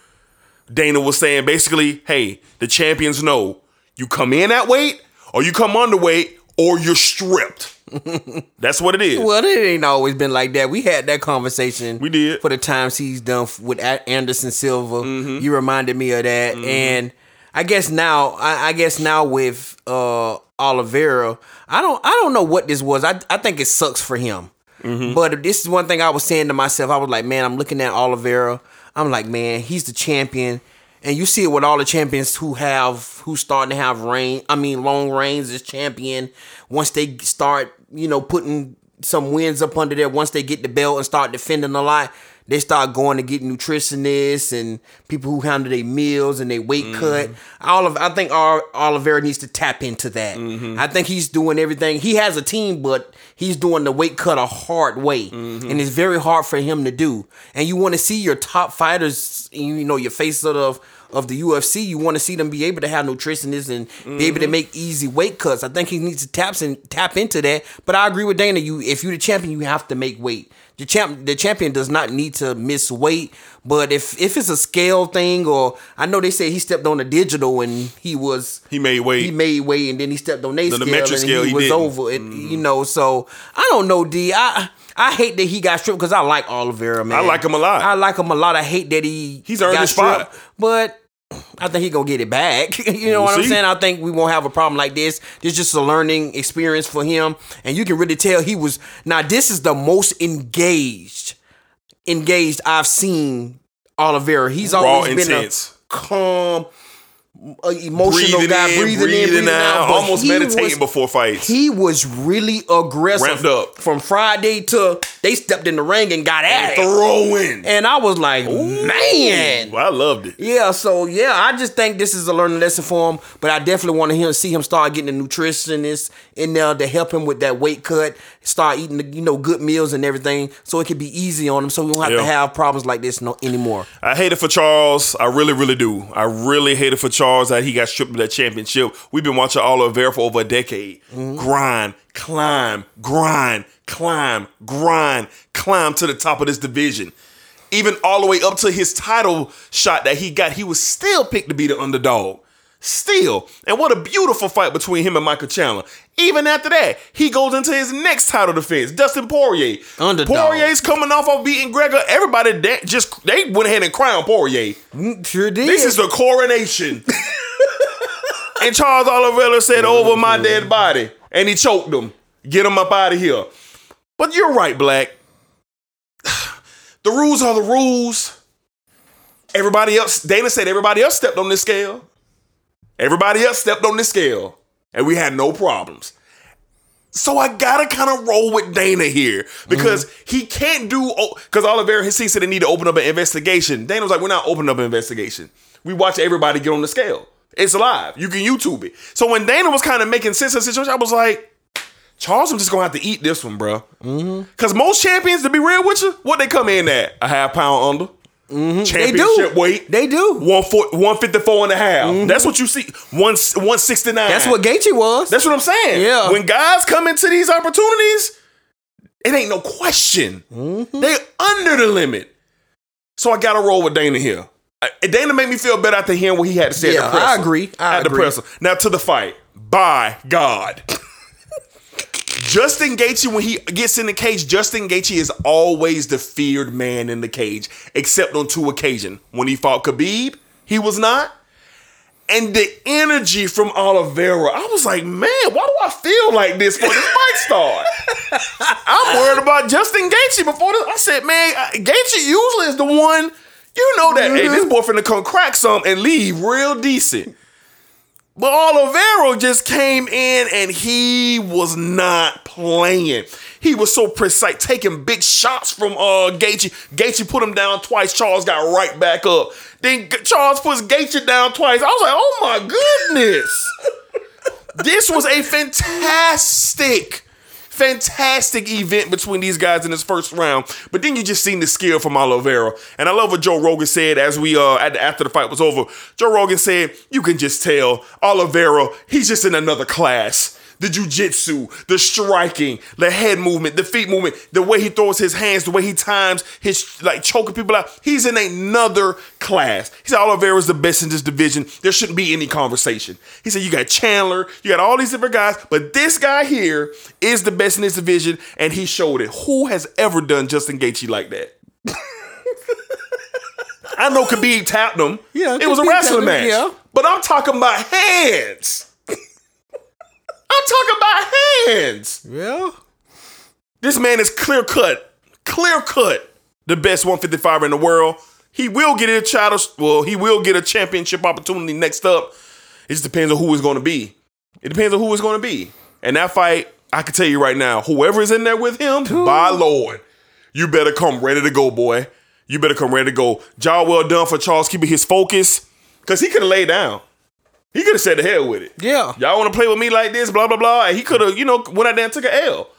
Dana was saying basically, hey, the champions know you come in at weight, or you come underweight, or you're stripped. [laughs] That's what it is. Well, it ain't always been like that. We had that conversation. We did. for the times he's done with Anderson Silva. Mm-hmm. You reminded me of that, and I guess now, I, I guess now with uh Oliveira, I don't, I don't know what this was. I, I think it sucks for him. Mm-hmm. But this is one thing I was saying to myself. I was like, man, I'm looking at Oliveira. I'm like, man, he's the champion. And you see it with all the champions who have who starting to have reign. I mean, long reigns as champion. Once they start, you know, putting some wins up under there. Once they get the belt and start defending a lot, they start going to get nutritionists and people who handle their meals and their weight mm-hmm. cut. All of I think Ol- Oliveira needs to tap into that. Mm-hmm. I think he's doing everything. He has a team, but he's doing the weight cut a hard way, mm-hmm. and it's very hard for him to do. And you want to see your top fighters, you know, your face of of the UFC, you want to see them be able to have nutritionists and be able to make easy weight cuts. I think he needs to tap and tap into that. But I agree with Dana. You, if you're the champion, you have to make weight. The champ, the champion does not need to miss weight. But if if it's a scale thing, or I know they say he stepped on the digital and he was He made weight. he made weight, and then he stepped on their The scale, and scale, he, he was didn't. over it. You mm-hmm. know, so I don't know, D. I I hate that he got stripped because I like Oliveira, man. I like him a lot. I like him a lot. I hate that he He's earned his spot. but. I think he gonna get it back. [laughs] you know what I'm see. saying? I think we won't have a problem like this. This just a learning experience for him, and you can really tell he was. Now this is the most engaged, engaged I've seen Oliveira. He's Raw, always been intense. a calm, emotional breathing guy, in, breathing, breathing, in, breathing out, out. almost meditating was- before fights. He was really aggressive. Ramped up. from Friday to they stepped in the ring and got at it. Throwing. And I was like, man. I loved it. Yeah, so yeah, I just think this is a learning lesson for him. But I definitely want to see him start getting a nutritionist in there to help him with that weight cut. Start eating, the, you know, good meals and everything, so it can be easy on him, so we don't have Yeah. to have problems like this no anymore. I hate it for Charles. I really, really do. I really hate it for Charles that he got stripped of that championship. We've been watching Oliveira for over a decade. Mm-hmm. Grind, climb, grind, climb, grind, climb to the top of this division. Even all the way up to his title shot that he got, he was still picked to be the underdog. Still. And what a beautiful fight between him and Michael Chandler. Even after that, he goes into his next title defense, Dustin Poirier. Underdog. Poirier's coming off of beating Gregor. Everybody da- just they went ahead and crowned Poirier. Mm, sure did. This is the coronation. [laughs] and Charles Oliveira said, "Over my dead body," and he choked him. Get him up out of here. But you're right, Black. [sighs] The rules are the rules. Everybody else, Dana said, everybody else stepped on this scale. Everybody else stepped on the scale, and we had no problems. So I gotta kind of roll with Dana here because mm-hmm. he can't do because Oliveira he said they need to open up an investigation. Dana was like, "We're not opening up an investigation. We watch everybody get on the scale. It's live. You can YouTube it." So when Dana was kind of making sense of the situation, I was like, "Charles, I'm just gonna have to eat this one, bro." Because mm-hmm. most champions, to be real with you, what they come in at a half pound under. Mm-hmm. They Championship do. weight. They do. One foot, 154 and a half. Mm-hmm. That's what you see. One, 169. That's what Gaethje was. That's what I'm saying. Yeah. When guys come into these opportunities, it ain't no question. Mm-hmm. They under the limit. So I gotta roll with Dana here. Uh, I- Dana made me feel better after hearing what he had to say Yeah, at the presser. I agree. I at the agree. presser. Now to the fight. By God. Justin Gaethje, when he gets in the cage, Justin Gaethje is always the feared man in the cage, except on two occasions. When he fought Khabib, he was not. And the energy from Oliveira, I was like, man, why do I feel like this for this fight [laughs] start? I'm worried about Justin Gaethje before this. I said, man, uh, Gaethje usually is the one. You know that. Hey, this boy finna come crack some and leave real decent. But Oliveira just came in and he was not playing. He was so precise, taking big shots from uh Gaethje. Gaethje put him down twice. Charles got right back up. Then Charles puts Gaethje down twice. I was like, oh my goodness. [laughs] this was a fantastic, fantastic event between these guys in this first round. But then you just seen the skill from Oliveira. And I love what Joe Rogan said as we uh after the fight was over. Joe Rogan said, you can just tell Oliveira, he's just in another class. The jujitsu, the striking, the head movement, the feet movement, the way he throws his hands, the way he times his like choking people out. He's in another class. He said Oliveira's the best in this division. There shouldn't be any conversation. He said you got Chandler, you got all these different guys, but this guy here is the best in this division, and he showed it. Who has ever done Justin Gaethje like that? [laughs] I know Khabib tapped him. Yeah, it was a wrestling match. him, yeah. But I'm talking about hands. I'm talking about hands. Yeah. This man is clear cut, clear cut, the best 155 in the world. He will get a title. Well, he will get a championship opportunity next up. It just depends on who it's going to be. It depends on who it's going to be. And that fight, I can tell you right now, whoever is in there with him, by Lord, you better come ready to go, boy. You better come ready to go. Job well done for Charles keeping his focus, because he could have laid down. He could have said the hell with it. Yeah. Y'all want to play with me like this, blah, blah, blah. And he could have, you know, went out there and took an L.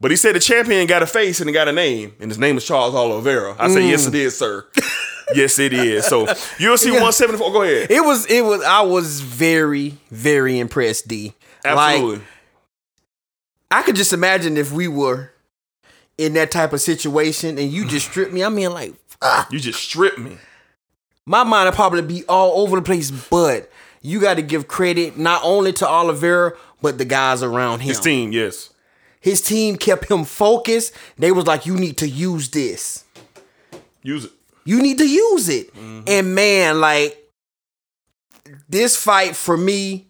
But he said the champion got a face and he got a name, and his name is Charles Oliveira. I said, yes, it is, sir. Mm. [laughs] yes, it is. So UFC 174, go ahead. It was it was I was very, very impressed, D. Absolutely. Like I could just imagine if we were in that type of situation and you just stripped me. I mean, like you just stripped me. my mind would probably be all over the place, but you got to give credit not only to Oliveira, but the guys around him. His team, yes. His team kept him focused. They was like, you need to use this. Use it. You need to use it. Mm-hmm. And man, like this fight for me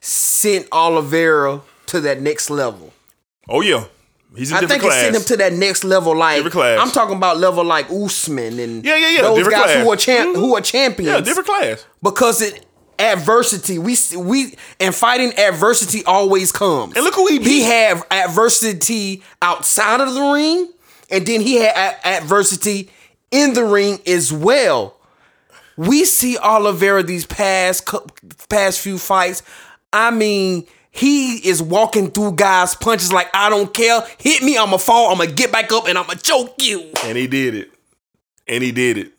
sent Oliveira to that next level. Oh, yeah. He's in I think class. it sent him to that next level. Like. I'm talking about level like Usman and Yeah, yeah, yeah, those different guys class. who are champ Mhm. who are champions. yeah, different class. because it adversity we we and fighting adversity always comes. And look who he beat. He had adversity outside of the ring, and then he had adversity in the ring as well. We see Oliveira these past past few fights. I mean, he is walking through guys' punches like I don't care. Hit me, I'ma fall. I'ma get back up, and I'ma choke you. And he did it. And he did it.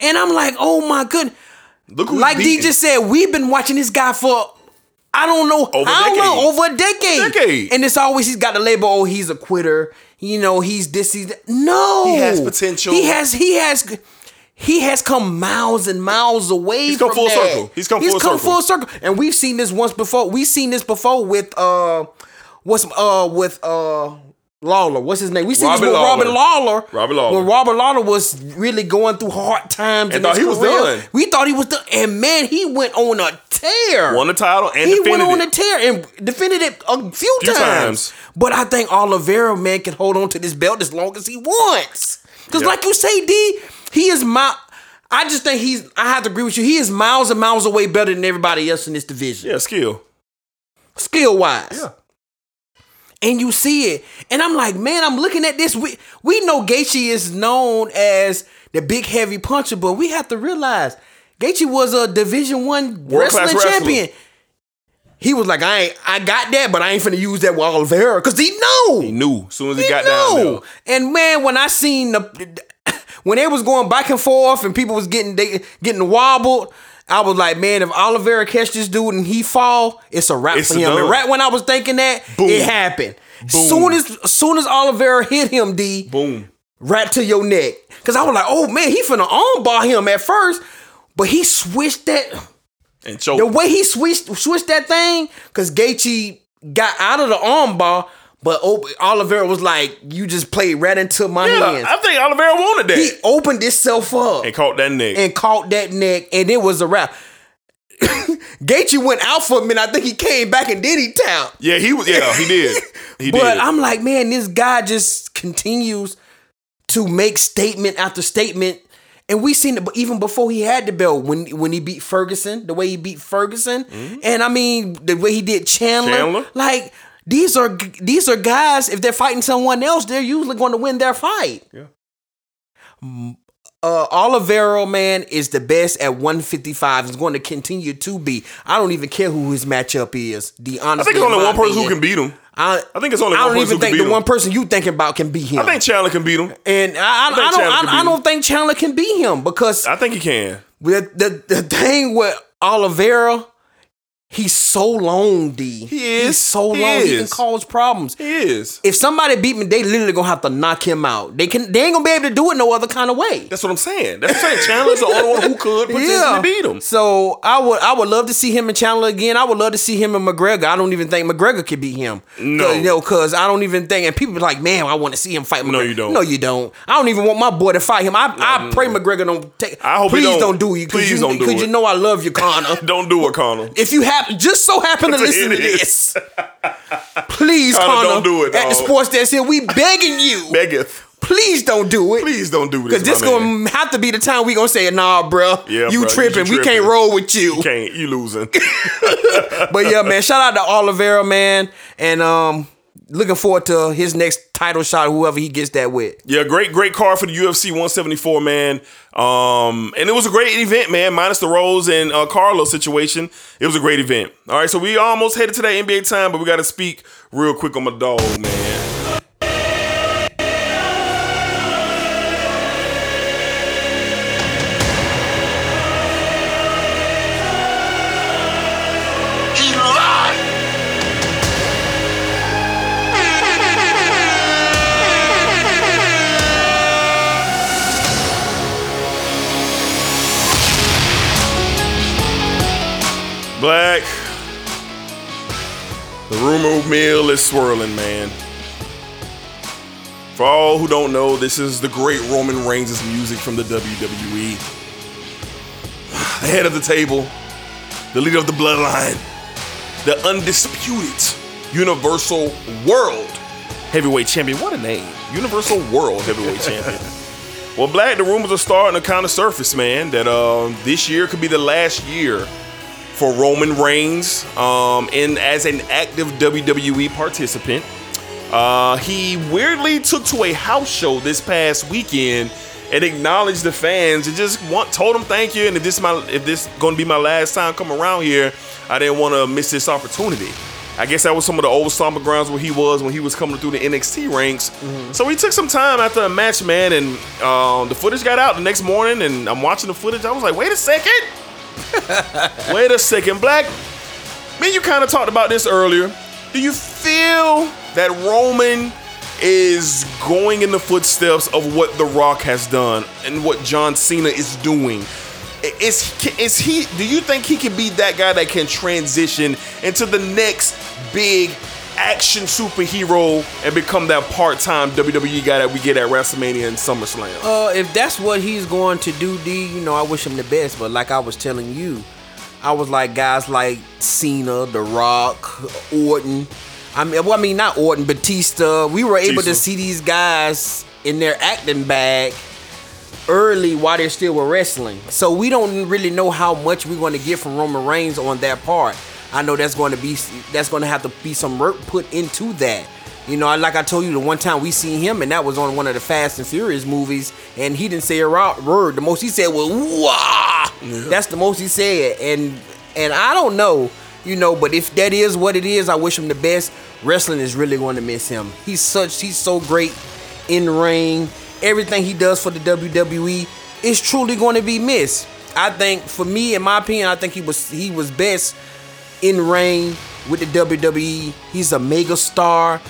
And I'm like, oh my goodness. Look who Like he D just said, we've been watching this guy for I don't know Over a how decade. long, over a decade. Decade. And it's always he's got the label, oh, he's a quitter. You know, he's this, he's that. No. He has potential. He has, he has, he has come miles and miles away. He's come full that. circle. He's come He's full come circle. full circle. And we've seen this once before. We've seen this before with uh, what's uh with uh. Lawler, what's his name? We seen Robert this with Lawler. Robert Lawler. Robert Lawler. When Robert Lawler was really going through hard times And thought he was career. done. We thought he was done, and man, he went on a tear. Won the title and he went on it. a tear and defended it a few, Few times. times. But I think Oliveira, man, can hold on to this belt as long as he wants. Because, Yeah. like you say, D, he is my. I just think he's. I have to agree with you. He is miles and miles away better than everybody else in this division, Yeah, skill. skill wise. Yeah. And you see it, and I'm like, man, I'm looking at this. We we know Gaethje is known as the big heavy puncher, but we have to realize Gaethje was a Division One wrestling wrestler. champion. He was like, I ain't, I got that, but I ain't finna use that with Oliveira because he knew. He knew as soon as he, He got down there. And man, when I seen the [coughs] when they was going back and forth and people was getting they, getting wobbled, I was like, man, if Oliveira catch this dude and he fall, it's a wrap It's for him. And right when I was thinking that, Boom. it happened. Boom. Soon as soon as Oliveira hit him, D, Boom. right to your neck. Cause I was like, oh man, he finna armbar him at first, but he switched that. And choke. The way he switched switched that thing, cause Gaethje got out of the armbar, but Op- Oliveira was like, "You just played right into my yeah, hands." I think Oliveira wanted that. he opened himself up and caught that neck. and caught that neck, and it was a wrap. [coughs] Gaethje went out for a minute. I think he came back and did he tap. yeah, he was. Yeah, he did. [laughs] He But did. I'm like, man, this guy just continues to make statement after statement. And we seen it even before he had the belt when when he beat Ferguson, the way he beat Ferguson, and I mean the way he did Chandler. Mm-hmm. Chandler. Like these are these are guys. If they're fighting someone else, they're usually going to win their fight. Yeah. Uh, Oliveira man is the best at 155. Is going to continue to be. I don't even care who his matchup is. The I think it's only one person who can beat him. I, I think it's only I don't even think the him. one person you thinking about can beat him. I think Chandler can beat him. and I, I, I, don't. I, don't think Chandler can beat him because I think he can. the the, the thing with Oliveira, he's so long. D. He is. He's so He long. He can cause problems. He is. If somebody beat me, they literally gonna have to knock him out. They can. They ain't gonna be able to do it no other kind of way. That's what I'm saying. That's what I'm saying. Chandler's the only one who could [laughs] potentially beat him. So I would I would love to see him and Chandler again. I would love to see him and McGregor. I don't even think McGregor could beat him. No. Cause, you know, cause I don't even think and people be like, man, I want to see him fight McGregor. No, you don't. No, you don't. I don't even want my boy to fight him. I, I pray McGregor don't take I hope he please don't. don't, do it. Please you, don't do it. Cause you know I love you, Conor. [laughs] Don't do it, Conor. if you happen just so happen to listen to this, please, Conor, Conor, don't do it, At the sports desk here, we begging you. Beggeth. Please don't do it. Please don't do this. Cause this gonna have to be the time we gonna say, nah, bro. Yeah, you bro, tripping. you We can't roll with you. You can't. You losing. [laughs] But yeah, man, shout out to Oliveira, man, and um, looking forward to his next title shot, whoever he gets that with. Yeah, great, great card for the UFC 174, man. Um, and it was a great event, man. Minus the Rose and uh, Carlos situation, it was a great event. All right, so we almost headed to that NBA time, but we got to speak real quick on my dog, man. Rumor mill is swirling, man. For all who don't know, this is the great Roman Reigns' music from the WWE. [sighs] The head of the table, the leader of the bloodline, the undisputed Universal World Heavyweight Champion. What a name. Universal World Heavyweight Champion. [laughs] Well, Black, the rumors are starting to kind of surface, man, that um, this year could be the last year for Roman Reigns um, and as an active WWE participant. Uh, he weirdly took to a house show this past weekend and acknowledged the fans and just want told them thank you and if this my if this going to be my last time coming around here, I didn't want to miss this opportunity. I guess that was some of the old stomper grounds where he was when he was coming through the NXT ranks. So he took some time after a match, man, and um, the footage got out the next morning, and I'm watching the footage. I was like, wait a second. Wait a second, Black. Man, you kind of talked about this earlier. Do you feel that Roman is going in the footsteps of what The Rock has done and what John Cena is doing? Is is he? Do you think he can be that guy that can transition into the next big action superhero and become that part-time WWE guy that we get at WrestleMania and SummerSlam? Uh, if that's what he's going to do, D, you know, I wish him the best. But like I was telling you, I was like guys like Cena, The Rock, Orton. I mean, well, I mean not Orton, Batista. We were able to see these guys in their acting bag early while they still were wrestling. So we don't really know how much we're going to get from Roman Reigns on that part. I know that's going to be that's going to have to be some work put into that. You know, like I told you, the one time we seen him, and that was on one of the Fast and Furious movies, and he didn't say a word. The most he said was "wah." That's the most he said, and and I don't know, you know, but if that is what it is, I wish him the best. Wrestling is really going to miss him. He's such he's so great in ring. Everything he does for the WWE is truly going to be missed. I think, for me, in my opinion, I think he was he was best in ring with the WWE. He's a mega star.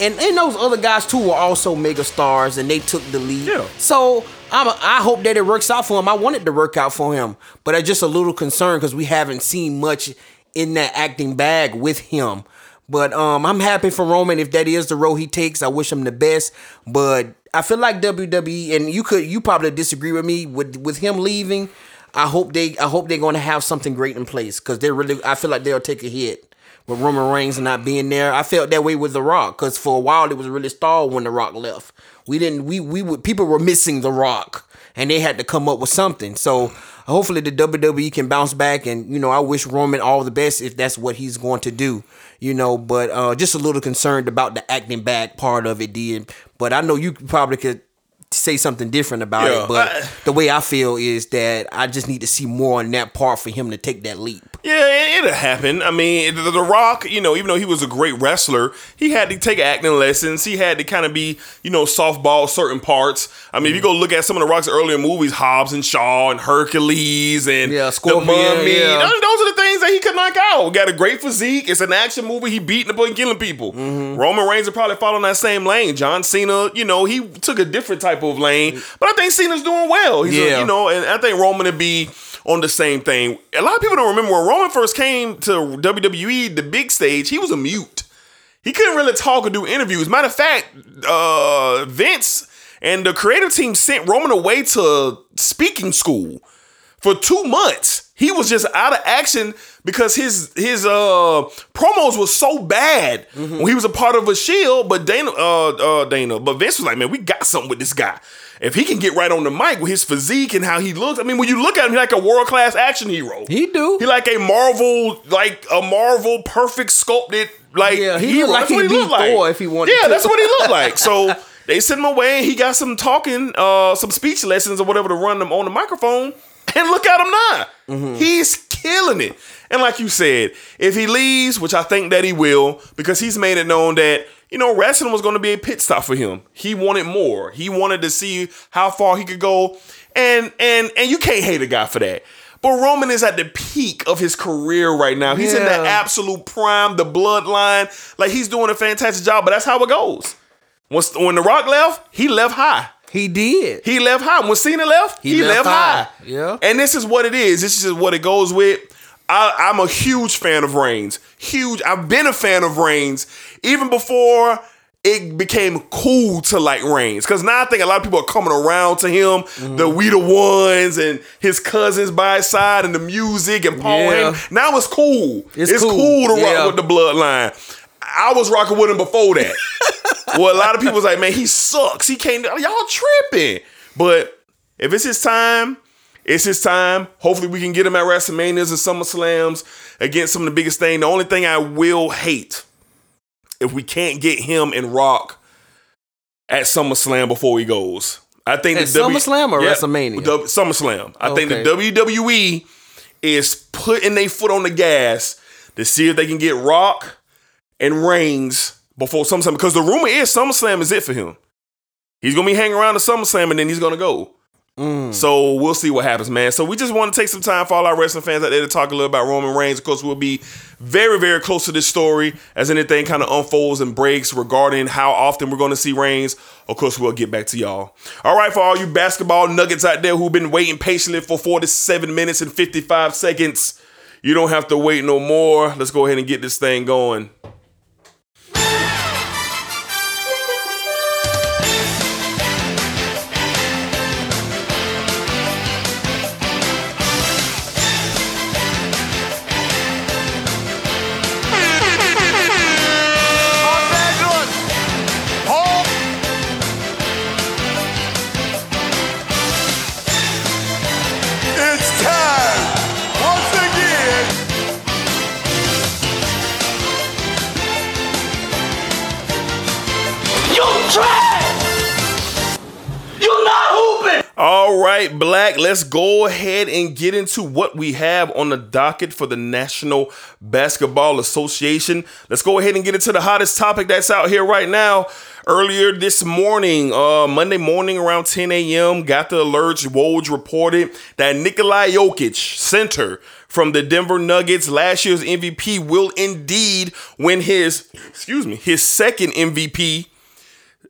And, and those other guys too were also mega stars and they took the lead. Yeah. So I'm a, I hope that it works out for him. I want it to work out for him, but I'm just a little concerned because we haven't seen much in that acting bag with him. But um, I'm happy for Roman if that is the road he takes. I wish him the best. But I feel like WWE, and you could you probably disagree with me with with him leaving. I hope they I hope they're going to have something great in place because they're really I feel like they'll take a hit with Roman Reigns not being there. I felt that way with The Rock because for a while it was really stalled when The Rock left. We didn't we we would people were missing The Rock. and they had to come up with something. So hopefully the WWE can bounce back, and you know I wish Roman all the best if that's what he's going to do. You know, but uh, just a little concerned about the acting back part of it, did. But I know you probably could say something different about Yeah, it. But I- the way I feel is that I just need to see more on that part for him to take that leap. Yeah, it, it'll happen. I mean, the, the Rock, you know, even though he was a great wrestler, he had to take acting lessons. He had to kind of be, you know, softball certain parts. I mean, if you go look at some of the Rock's earlier movies, Hobbs and Shaw and Hercules and Yeah, The Scorpion, Mummy, yeah. those, those are the things that he could knock out. Got a great physique. It's an action movie. He beating up and killing people. Mm-hmm. Roman Reigns will probably follow in that same lane. John Cena, you know, he took a different type of lane, but I think Cena's doing well. He's a- Yeah. you know, and I think Roman would be on the same thing. A lot of people don't remember when Roman first came to WWE, the big stage, he was a mute. He couldn't really talk or do interviews. Matter of fact, uh, Vince and the creative team sent Roman away to speaking school for two months. He was just out of action because his his uh promos was so bad when he was a part of a Shield. But Dana, uh, uh, Dana, but Vince was like, man, we got something with this guy. If he can get right on the mic with his physique and how he looks, I mean, when you look at him, he's like a world class action hero. He do. He like a Marvel, like a Marvel perfect sculpted, like Yeah, he hero. like That's what he looked like. Thor if he wanted Yeah, to. that's what he looked like. So [laughs] they sent him away, and he got some talking, uh, some speech lessons or whatever to run them on the microphone. And look at him now. Mm-hmm. He's killing it. And like you said, if he leaves, which I think that he will, because he's made it known that you know wrestling was going to be a pit stop for him. He wanted more. He wanted to see how far he could go, and and and you can't hate a guy for that. But Roman is at the peak of his career right now. He's in the absolute prime, the bloodline. Like he's doing a fantastic job. But that's how it goes. Once when The Rock left, he left high. He did. He left high. When Cena left, he, He left, left high. high. Yeah. And this is what it is. This is what it goes with. I, I'm a huge fan of Reigns. Huge. I've been a fan of Reigns even before it became cool to like Reigns. Because now I think a lot of people are coming around to him. Mm-hmm. The We the Ones and his cousins by his side and the music and Paul Yeah. Heyman. Now it's cool. It's It's, cool. cool, to Yeah. rock with the bloodline. I was rocking with him before that. [laughs] well, a lot of people was like, man, he sucks. He can't. Y'all tripping. But if it's his time, it's his time. Hopefully, we can get him at WrestleManias and SummerSlams against some of the biggest thing. The only thing I will hate if we can't get him and Rock at SummerSlam before he goes. I think At the W- SummerSlam or WrestleMania? W- SummerSlam. I think the WWE is putting their foot on the gas to see if they can get Rock and Reigns before SummerSlam because the rumor is SummerSlam is it for him. He's gonna be hanging around the SummerSlam and then he's gonna go. Mm. So we'll see what happens, man. So we just want to take some time for all our wrestling fans out there to talk a little about Roman Reigns. Of course, we'll be very, very close to this story as anything kind of unfolds and breaks regarding how often we're going to see Reigns. Of course, we'll get back to y'all. All right, for all you basketball nuggets out there who've been waiting patiently for 47 minutes and 55 seconds, you don't have to wait no more. Let's go ahead and get this thing going. Black, let's go ahead and get into what we have on the docket for the National Basketball Association. Let's go ahead and get into the hottest topic that's out here right now. Earlier this morning, uh, Monday morning around 10 a.m., got the alerts. Woj reported that Nikolai Jokic, center from the Denver Nuggets, last year's MVP, will indeed win his, excuse me, his second MVP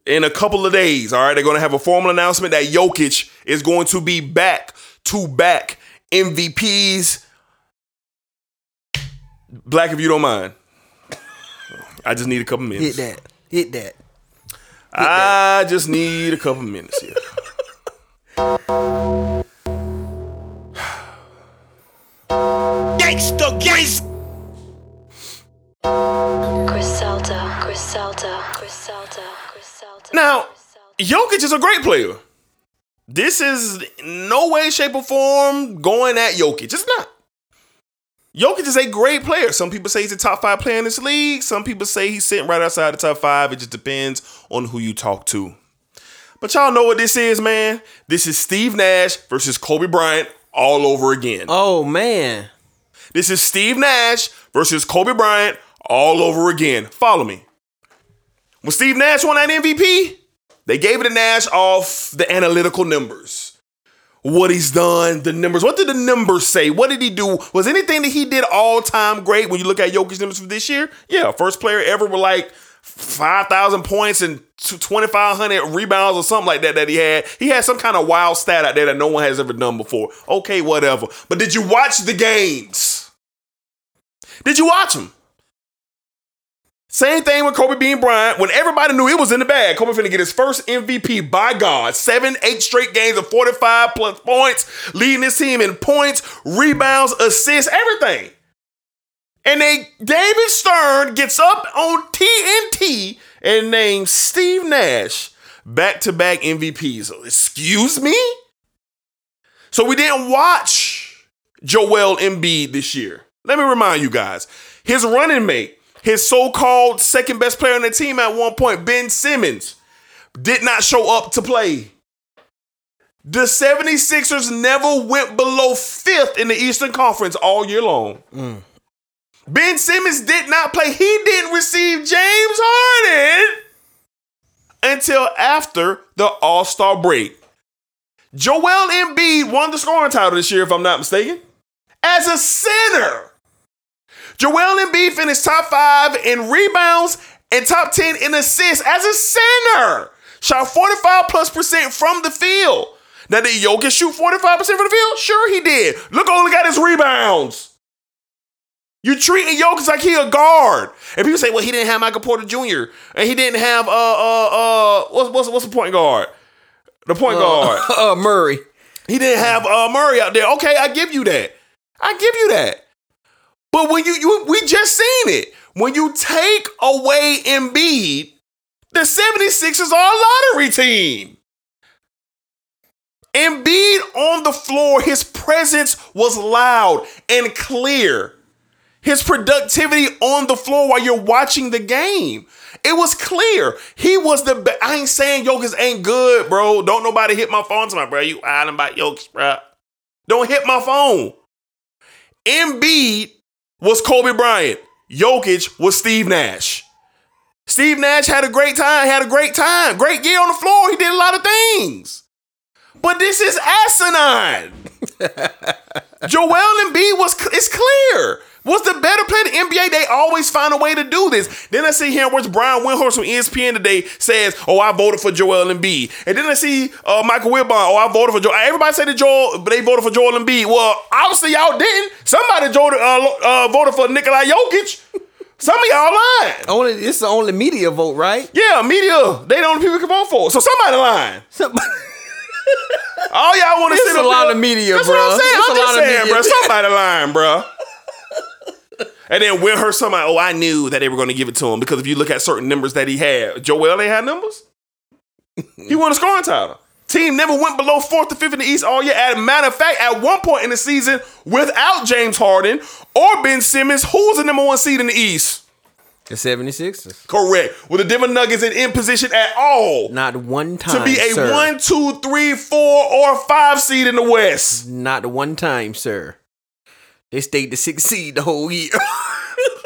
in a couple of days. All right, they're going to have a formal announcement that Jokic is going to be back to back MVPs. Black, if you don't mind, I just need a couple minutes. Hit that. Hit that. I just need a couple minutes here. [sighs] Griselda, Griselda, Griselda, Griselda. Now, Jokic is a great player. this is no way, shape, or form going at Jokic. It's not. Jokic is a great player. Some people say he's a top five player in this league. Some people say he's sitting right outside the top five. It just depends on who you talk to. But y'all know what this is, man. This is Steve Nash versus Kobe Bryant all over again. Oh man. This is Steve Nash versus Kobe Bryant all over again. Follow me. When Steve Nash won that MVP, they gave it to Nash off the analytical numbers. What he's done, the numbers. What did the numbers say? What did he do? Was anything that he did all time great when you look at Jokic's numbers for this year? Yeah, first player ever with like 5,000 points and 2,500 rebounds or something like that that he had. He had some kind of wild stat out there that no one has ever done before. Okay, whatever. But did you watch the games? Did you watch them? Same thing with Kobe Bean Bryant. When everybody knew it was in the bag, Kobe finna get his first MVP by God. Seven, eight straight games of 45 plus points, leading his team in points, rebounds, assists, everything. And then David Stern gets up on TNT and names Steve Nash back to back MVPs. Excuse me? So we didn't watch Joel Embiid this year. Let me remind you guys his running mate, his so called second best player on the team at one point, Ben Simmons, did not show up to play. The 76ers never went below fifth in the Eastern Conference all year long. Mm. Ben Simmons did not play. He didn't receive James Harden until after the All Star break. Joel Embiid won the scoring title this year, if I'm not mistaken, as a center. Joel Embiid finished top five in rebounds and top 10 in assists as a center. Shot 45 plus percent from the field. Now, did Jokic shoot 45% from the field? Sure, he did. Look, only got his rebounds. You treating Jokic like he a guard, and people say, "Well, he didn't have Michael Porter Jr. and he didn't have uh uh uh what's what's what's the point guard? The point guard. [laughs] Uh Murray. He didn't have uh Murray out there. Okay, I give you that. I give you that. But when you you we just seen it. When you take away Embiid, the 76ers are a lottery team. Embiid on the floor, his presence was loud and clear. His productivity on the floor while you're watching the game. It was clear. He was the best. I ain't saying Jokic ain't good, bro. Don't nobody hit my phone to my bro. You island about Jokic, bro. Don't hit my phone. Embiid was Kobe Bryant. Jokic was Steve Nash. Steve Nash had a great time, had a great time, great year on the floor. He did a lot of things. But this is asinine. [laughs] Joel Embiid was it's clear. Was the better player in the NBA? They always find a way to do this. Then I see here where's Brian Windhorst from ESPN today says, "Oh, I voted for Joel Embiid," and then I see uh, Michael Wilbon, "Oh, I voted for Joel." Everybody said that Joel, but they voted for Joel Embiid. Well, obviously y'all didn't. Somebody voted, uh, uh, voted for Nikolai Jokic. Some of y'all lying. Only it's the only media vote, right? Yeah, media. They the only people can vote for. So somebody lying. Somebody- [laughs] All y'all want to sit a lot of media, That's bruh. what I'm saying. It's I'm a just lot of saying, media. bro. Somebody lying, bro. And then with her, somebody, oh, I knew that they were going to give it to him because if you look at certain numbers that he had, Joel ain't had numbers. he won a scoring title. Team never went below fourth to fifth in the East all year. As a matter of fact, at one point in the season, without James Harden or Ben Simmons, who was the number one seed in the East? The 76ers. Correct. With the Denver Nuggets in, in position at all Not one time. to be a sir. one, two, three, four, or five seed in the West. Not one time, sir. They stayed the sixth seed the whole year. [laughs]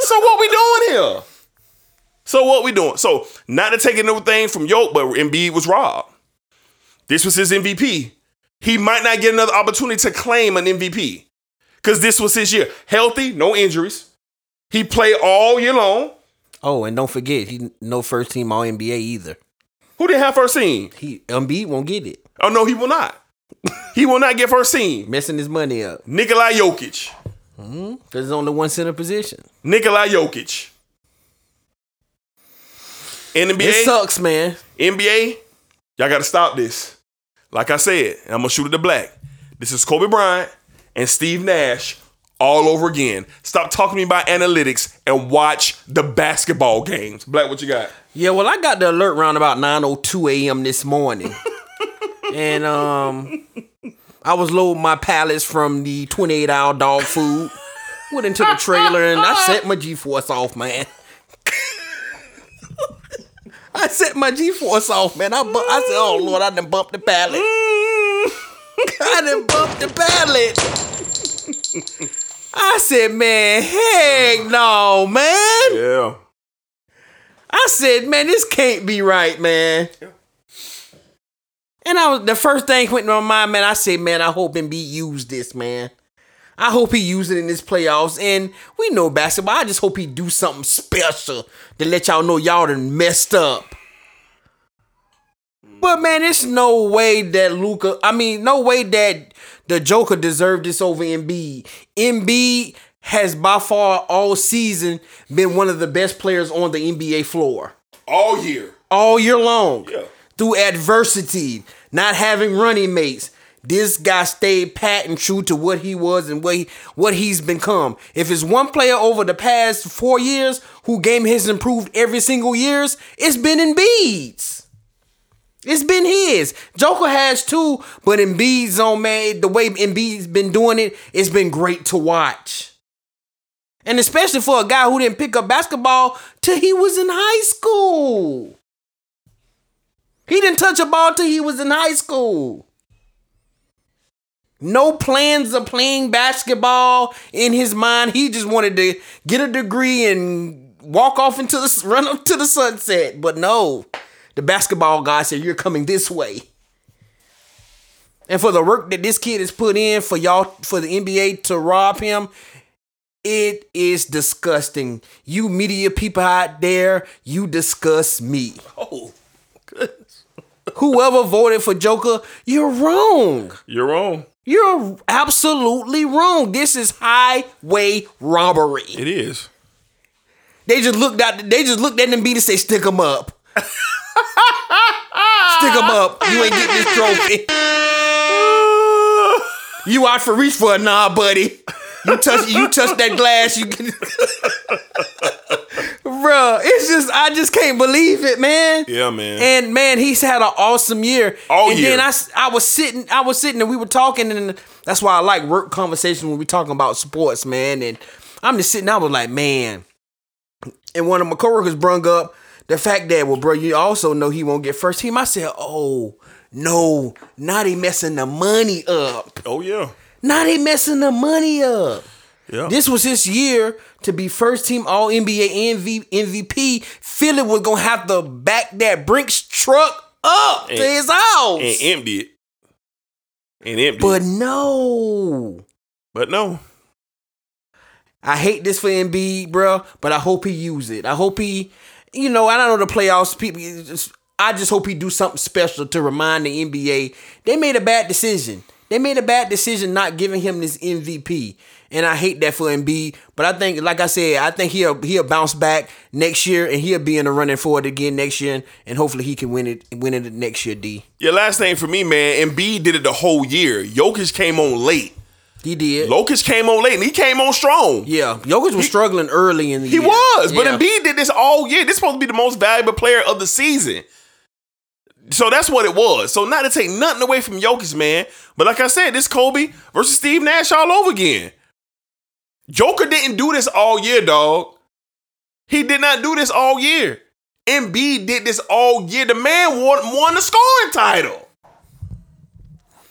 So what we doing here? So what we doing? So not to take anything from Yoke, but Embiid was robbed. This was his MVP. He might not get another opportunity to claim an MVP because this was his year. Healthy, no injuries. He played all year long. oh, and don't forget, he no first team All NBA either. Who didn't have first team? He Embiid won't get it. Oh no, he will not. [laughs] he will not get first team. Messing his money up. Nikolai Jokic. Because there's only one center position. Nikolai Jokic. NBA. It sucks, man. NBA, y'all got to stop this. Like I said, I'm gonna shoot it to black. This is Kobe Bryant and Steve Nash all over again. Stop talking to me about analytics and watch the basketball games. Black, what you got? Yeah, well, I got the alert round about 9:02 a.m. this morning. [laughs] and um, I was loading my pallets from the 28 hour dog food. Went into the trailer and I set my G Force off, man. I set my G Force off, man. I, bu- I said, "Oh Lord, I done bumped the pallet. I done bumped the pallet." I said, "Man, heck no, man." Yeah. I said, man, this can't be right, man. And I was the first thing went in my mind, man. I said, man, I hope Embiid use this, man. I hope he use it in this playoffs. And we know basketball. I just hope he do something special to let y'all know y'all done messed up. But man, it's no way that Luca. I mean, no way that the Joker deserved this over Embiid. Embiid has by far all season been one of the best players on the NBA floor All year. all year long. Yeah. Through adversity, not having running mates. This guy stayed pat and true to what he was and what he, what he's become. If it's one player over the past four years who game has improved every single years, it's been Embiid's. It's been his. Joker has too, but in Embiid's on man. The way Embiid's been doing it, it's been great to watch. And especially for a guy who didn't pick up basketball till he was in high school. He didn't touch a ball till he was in high school. No plans of playing basketball in his mind. He just wanted to get a degree and walk off into the [laughs] run up to the sunset. But no, the basketball guy said, You're coming this way. And for the work that this kid has put in for y'all, for the NBA to rob him, it is disgusting. You media people out there, you disgust me. Oh. Whoever voted for Joker, you're wrong. You're wrong. You're absolutely wrong. This is highway robbery. It is. They just looked at they just looked at them beat and say, stick them up. [laughs] stick them up. You ain't getting this trophy. [laughs] You out for reach for a nah, buddy. You touch you touch that glass, you get [laughs] Bruh, it's just I just can't believe it, man. Yeah, man. And man, he's had an awesome year. All and year. then I, I was sitting, I was sitting, and we were talking, and that's why I like work conversation when we talking about sports, man. And I'm just sitting, I was like, man. And one of my coworkers brung up the fact that, well, bro, you also know he won't get first team. I said, oh no, now they messing the money up. oh yeah. Now they messing the money up. Yeah. This was his year to be first team All NBA MV, MVP. Philly was gonna have to back that Brinks truck up to And- his house, and empty it. And empty. but no. but no. I hate this for Embiid, bro, but I hope he use it. I hope he, you know, I don't know the playoffs. People, just- I just hope he do something special to remind the NBA they made a bad decision. They made a bad decision not giving him this MVP, and I hate that for Embiid. But I think, like I said, I think he'll he'll bounce back next year, and he'll be in the running for it again next year, and, and hopefully he can win it win it next year. D. Yeah, last thing for me, man, Embiid did it the whole year. Jokic came on late. He did. Lokic came on late and he came on strong. yeah, Jokic was struggling early in the He year. He was, but Yeah. Embiid did this all year. This supposed to be the most valuable player of the season. So that's what it was. So not to take nothing away from Jokic, man. But like I said, this Kobe versus Steve Nash all over again. Joker didn't do this all year, dog. He did not do this all year. Embiid did this all year. The man won, won the scoring title.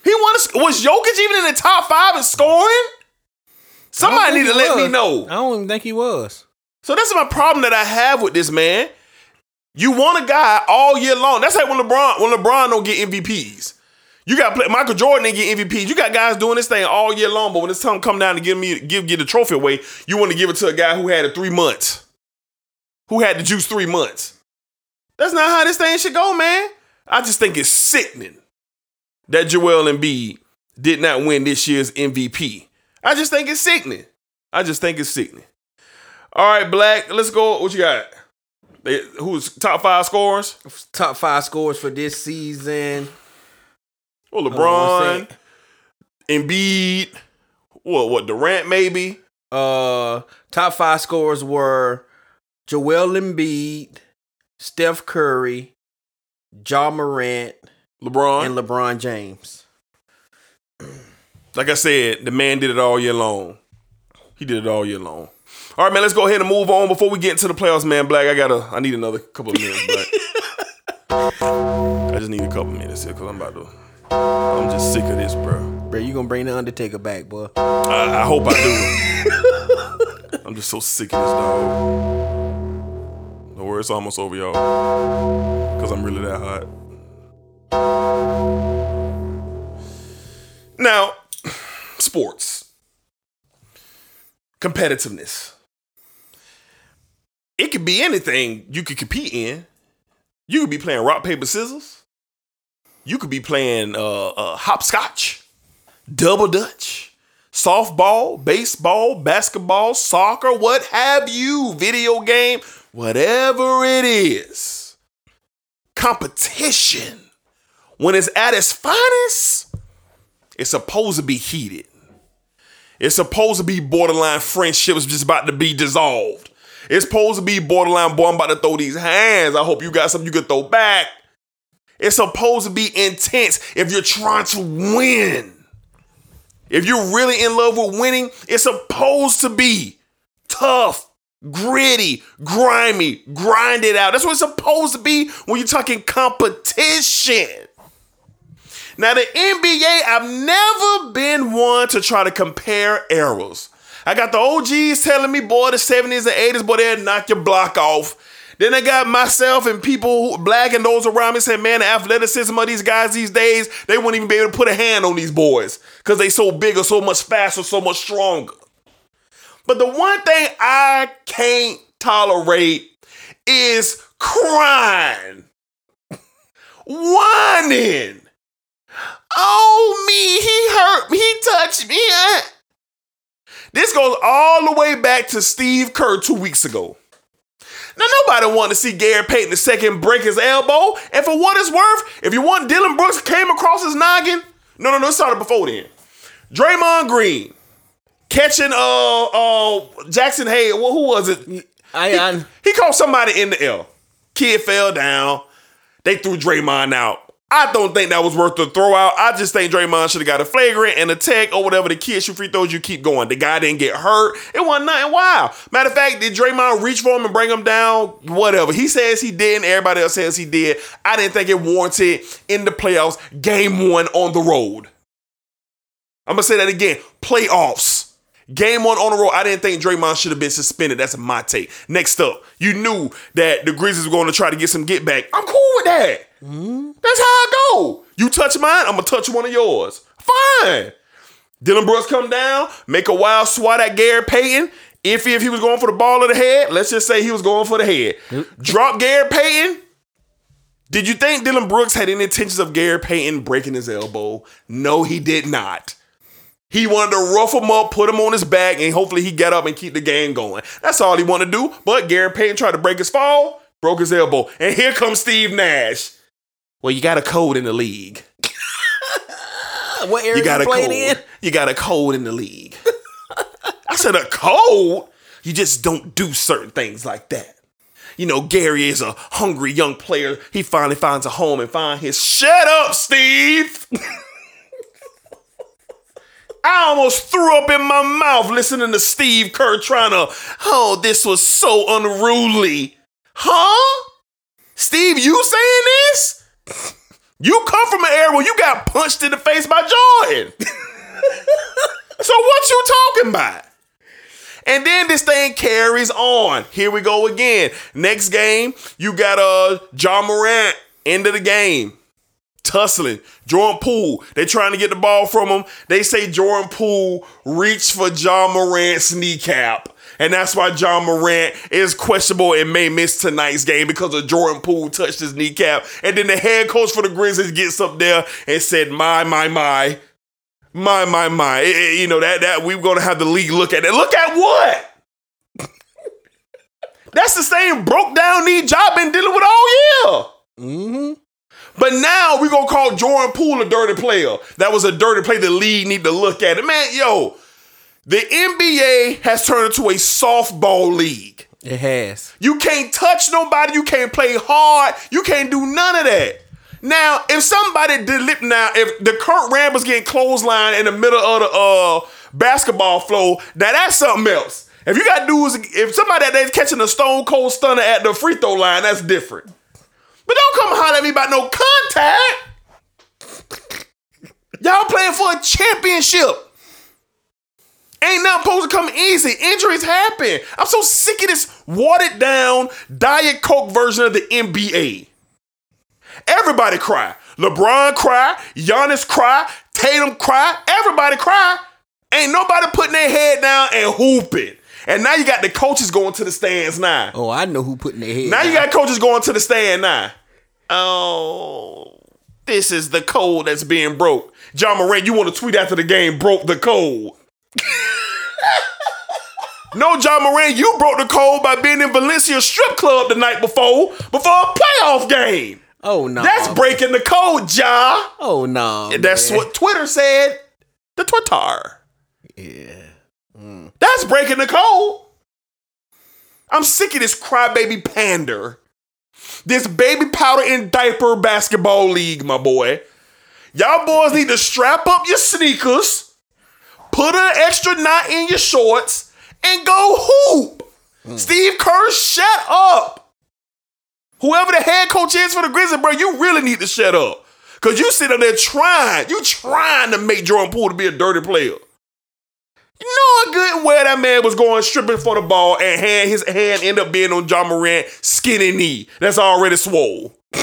He won. A, was Jokic even in the top five in scoring? Somebody need to let me know. I don't even think he was. So that's my problem that I have with this man. You want a guy all year long. That's like when LeBron when LeBron don't get MVPs. You got play, Michael Jordan didn't get MVPs. You got guys doing this thing all year long, but when it's time to come down to give me give give the trophy away, you want to give it to a guy who had it three months, who had the juice three months. That's not how this thing should go, man. I just think it's sickening that Joel Embiid did not win this year's MVP. I just think it's sickening. I just think it's sickening. All right, Black, let's go. What you got? Who's top five scorers? Top five scores for this season. Well, LeBron. Embiid, what? What? Durant, maybe. Uh, top five scores were Joel Embiid, Steph Curry, Ja Morant, LeBron. and LeBron James. like I said, the man did it all year long. He did it all year long. All right, man. Let's go ahead and move on before we get into the playoffs, man. Black, I gotta. I need another couple of minutes, but [laughs] I just need a couple minutes here because I'm about to. I'm just sick of this, bro. Bro, you gonna bring the Undertaker back, boy? I, I hope I do. [laughs] I'm just so sick of this dog. Don't worry, it's almost over, y'all. Cause I'm really that hot. Now, [sniffs] sports. Competitiveness. It could be anything you could compete in. You could be playing rock, paper, scissors. You could be playing uh, uh, hopscotch double dutch, softball, baseball, basketball, soccer, what have you, video game, whatever it is. Competition, when it's at its finest, it's supposed to be heated. It's supposed to be borderline friendships just about to be dissolved. It's supposed to be borderline, boy, I'm about to throw these hands. I hope you got something you can throw back. It's supposed to be intense if you're trying to win. If you're really in love with winning, it's supposed to be tough, gritty, grimy, grind it out. That's what it's supposed to be when you're talking competition. Now, the NBA, I've never been one to try to compare eras. I got the OGs telling me, boy, the 70s and 80s, boy, they'll knock your block off. Then I got myself and people, black and those around me, saying, man, the athleticism of these guys these days, they wouldn't even be able to put a hand on these boys because they so big or so much faster, so much stronger. But the one thing I can't tolerate is crying, [laughs] whining. Oh, me, he hurt me, he touched me. This goes all the way back to Steve Kerr two weeks ago. Now, nobody wanted to see Gary Payton II break his elbow. And for what it's worth, if you want Dillon Brooks came across his noggin, no, no, no, it started before then. Draymond Green catching uh uh Jaxson Hayes. Well, who was it? I, I He caught somebody in the air. Kid fell down. They threw Draymond out. I don't think that was worth the throw out. I just think Draymond should have got a flagrant and a tech or whatever. The kid shoot free throws, you keep going. The guy didn't get hurt. It wasn't nothing wild. Matter of fact, did Draymond reach for him and bring him down? Whatever. He says he did, and everybody else says he did. I didn't think it warranted in the playoffs, game one on the road. I'm gonna say that again. Playoffs. Game one on the road. I didn't think Draymond should have been suspended. That's my take. Next up, you knew that the Grizzlies were going to try to get some get back. I'm cool with that. Mm-hmm. That's how I go. You touch mine, I'm gonna touch one of yours. Fine. Dillon Brooks come down, make a wild swat at Gary Payton. If if he was going for the ball of the head, let's just say he was going for the head. Drop Gary Payton. Did you think Dillon Brooks had any intentions of Gary Payton breaking his elbow? No, he did not. He wanted to rough him up, put him on his back, and hopefully he get up and keep the game going. That's all he wanted to do. But Gary Payton tried to break his fall, broke his elbow. And here comes Steve Nash. Well, you got a code in the league. what area You got you a playing in? You got a code in the league. I said a code? You just don't do certain things like that. You know, Gary is a hungry young player. He finally finds a home and find his shut up, Steve. I almost threw up in my mouth listening to Steve Kerr trying to, oh, this was so unruly. Huh? Steve, you saying this? You come from an era where you got punched in the face by Jordan. [laughs] so what you talking about? And then this thing carries on. Here we go again. Next game, you got uh Ja Morant, end of the game. Tussling. Jordan Poole. They trying to get the ball from him. They say Jordan Poole reached for Ja Morant's kneecap. And that's why Ja Morant is questionable and may miss tonight's game because of Jordan Poole touched his kneecap. And then the head coach for the Grizzlies gets up there and said, My, my, my. My, my, my. Eh, eh, You know, that that we're gonna have the league look at it. Look at what? [laughs] That's the same broke down knee job been dealing with all year. But now we're gonna call Jordan Poole a dirty player. That was a dirty play. The league need to look at it. Man, yo, the NBA has turned into a softball league. It has. You can't touch nobody, you can't play hard, you can't do none of that. Now, if somebody did lip now, if the Kurt Ramble's getting clothesline in the middle of the uh basketball flow, now that's something else. If you got dudes, if somebody that that's catching a stone cold stunner at the free throw line, that's different. But don't come holler at me about no contact. Y'all playing for a championship. Ain't nothing supposed to come easy. Injuries happen. I'm so sick of this watered down Diet Coke version of the NBA. Everybody cry. LeBron cry. Giannis cry. Tatum cry. Everybody cry. Ain't nobody putting their head down and hooping. And now you got the coaches going to the stands now. Oh, I know who putting their head. Now you got coaches going to the stand now. Oh, this is the code that's being broke. Ja Morant, you want to tweet after the game broke the code. No, Ja Morant, you broke the code by being in Valencia strip club the night before, before a playoff game. Oh no. That's breaking the code, Ja. Oh no. That's man. what Twitter said. The Twitter. Yeah. Mm. That's breaking the code. I'm sick of this crybaby pander. This baby powder and diaper basketball league, my boy. Y'all boys need to strap up your sneakers, put an extra knot in your shorts, and go hoop. Steve Kerr, shut up. Whoever the head coach is for the Grizzlies, bro, you really need to shut up. Cause you sit up there trying, you trying to make Jordan Poole to be a dirty player. You know a good well that man was going stripping for the ball and hand his hand end up being on Ja Morant skinny knee. That's already swole. [laughs]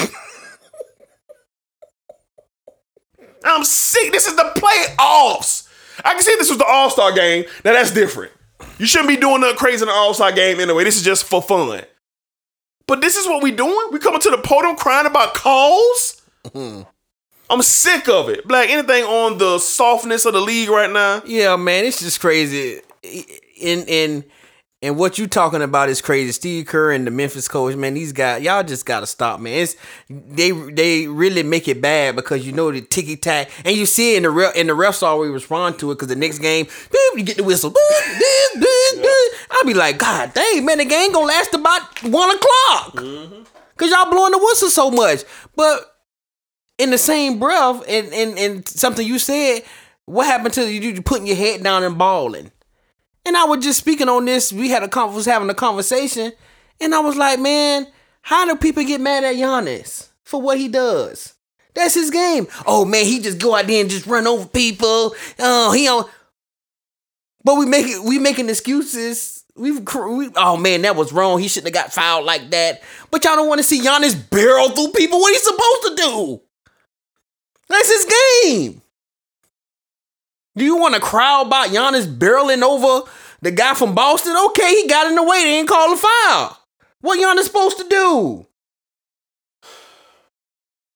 I'm sick. This is the playoffs. I can see this was the All Star game. Now that's different. You shouldn't be doing nothing crazy in the All Star game anyway. This is just for fun. But this is what we doing. We coming to the podium crying about calls. Mm-hmm. I'm sick of it. Black, anything on the softness of the league right now? Yeah, man, it's just crazy. In in and what you talking about is crazy. Steve Kerr and the Memphis coach, man, these guys, y'all just gotta stop, man. It's they they really make it bad because you know the ticky tack, and you see it in the ref, and the refs always respond to it because the next game, boop, you get the whistle. boop, boop, boop, boop. I'll be like, God dang, man, the game gonna last about one o'clock mm-hmm. because y'all blowing the whistle so much. But in the same breath, and and and something you said, what happened to you, you putting your head down and balling? And I was just speaking on this. We had a was having a conversation, and I was like, man, how do people get mad at Giannis for what he does? That's his game. Oh man, he just go out there and just run over people. Oh, he don't. But we make it. We making excuses. We've we, oh man, that was wrong. He shouldn't have got fouled like that. But y'all don't want to see Giannis barrel through people. What he's supposed to do? That's his game. Do you want to crowd about Giannis barreling over the guy from Boston? Okay, he got in the way. They ain't call a foul. What Giannis supposed to do?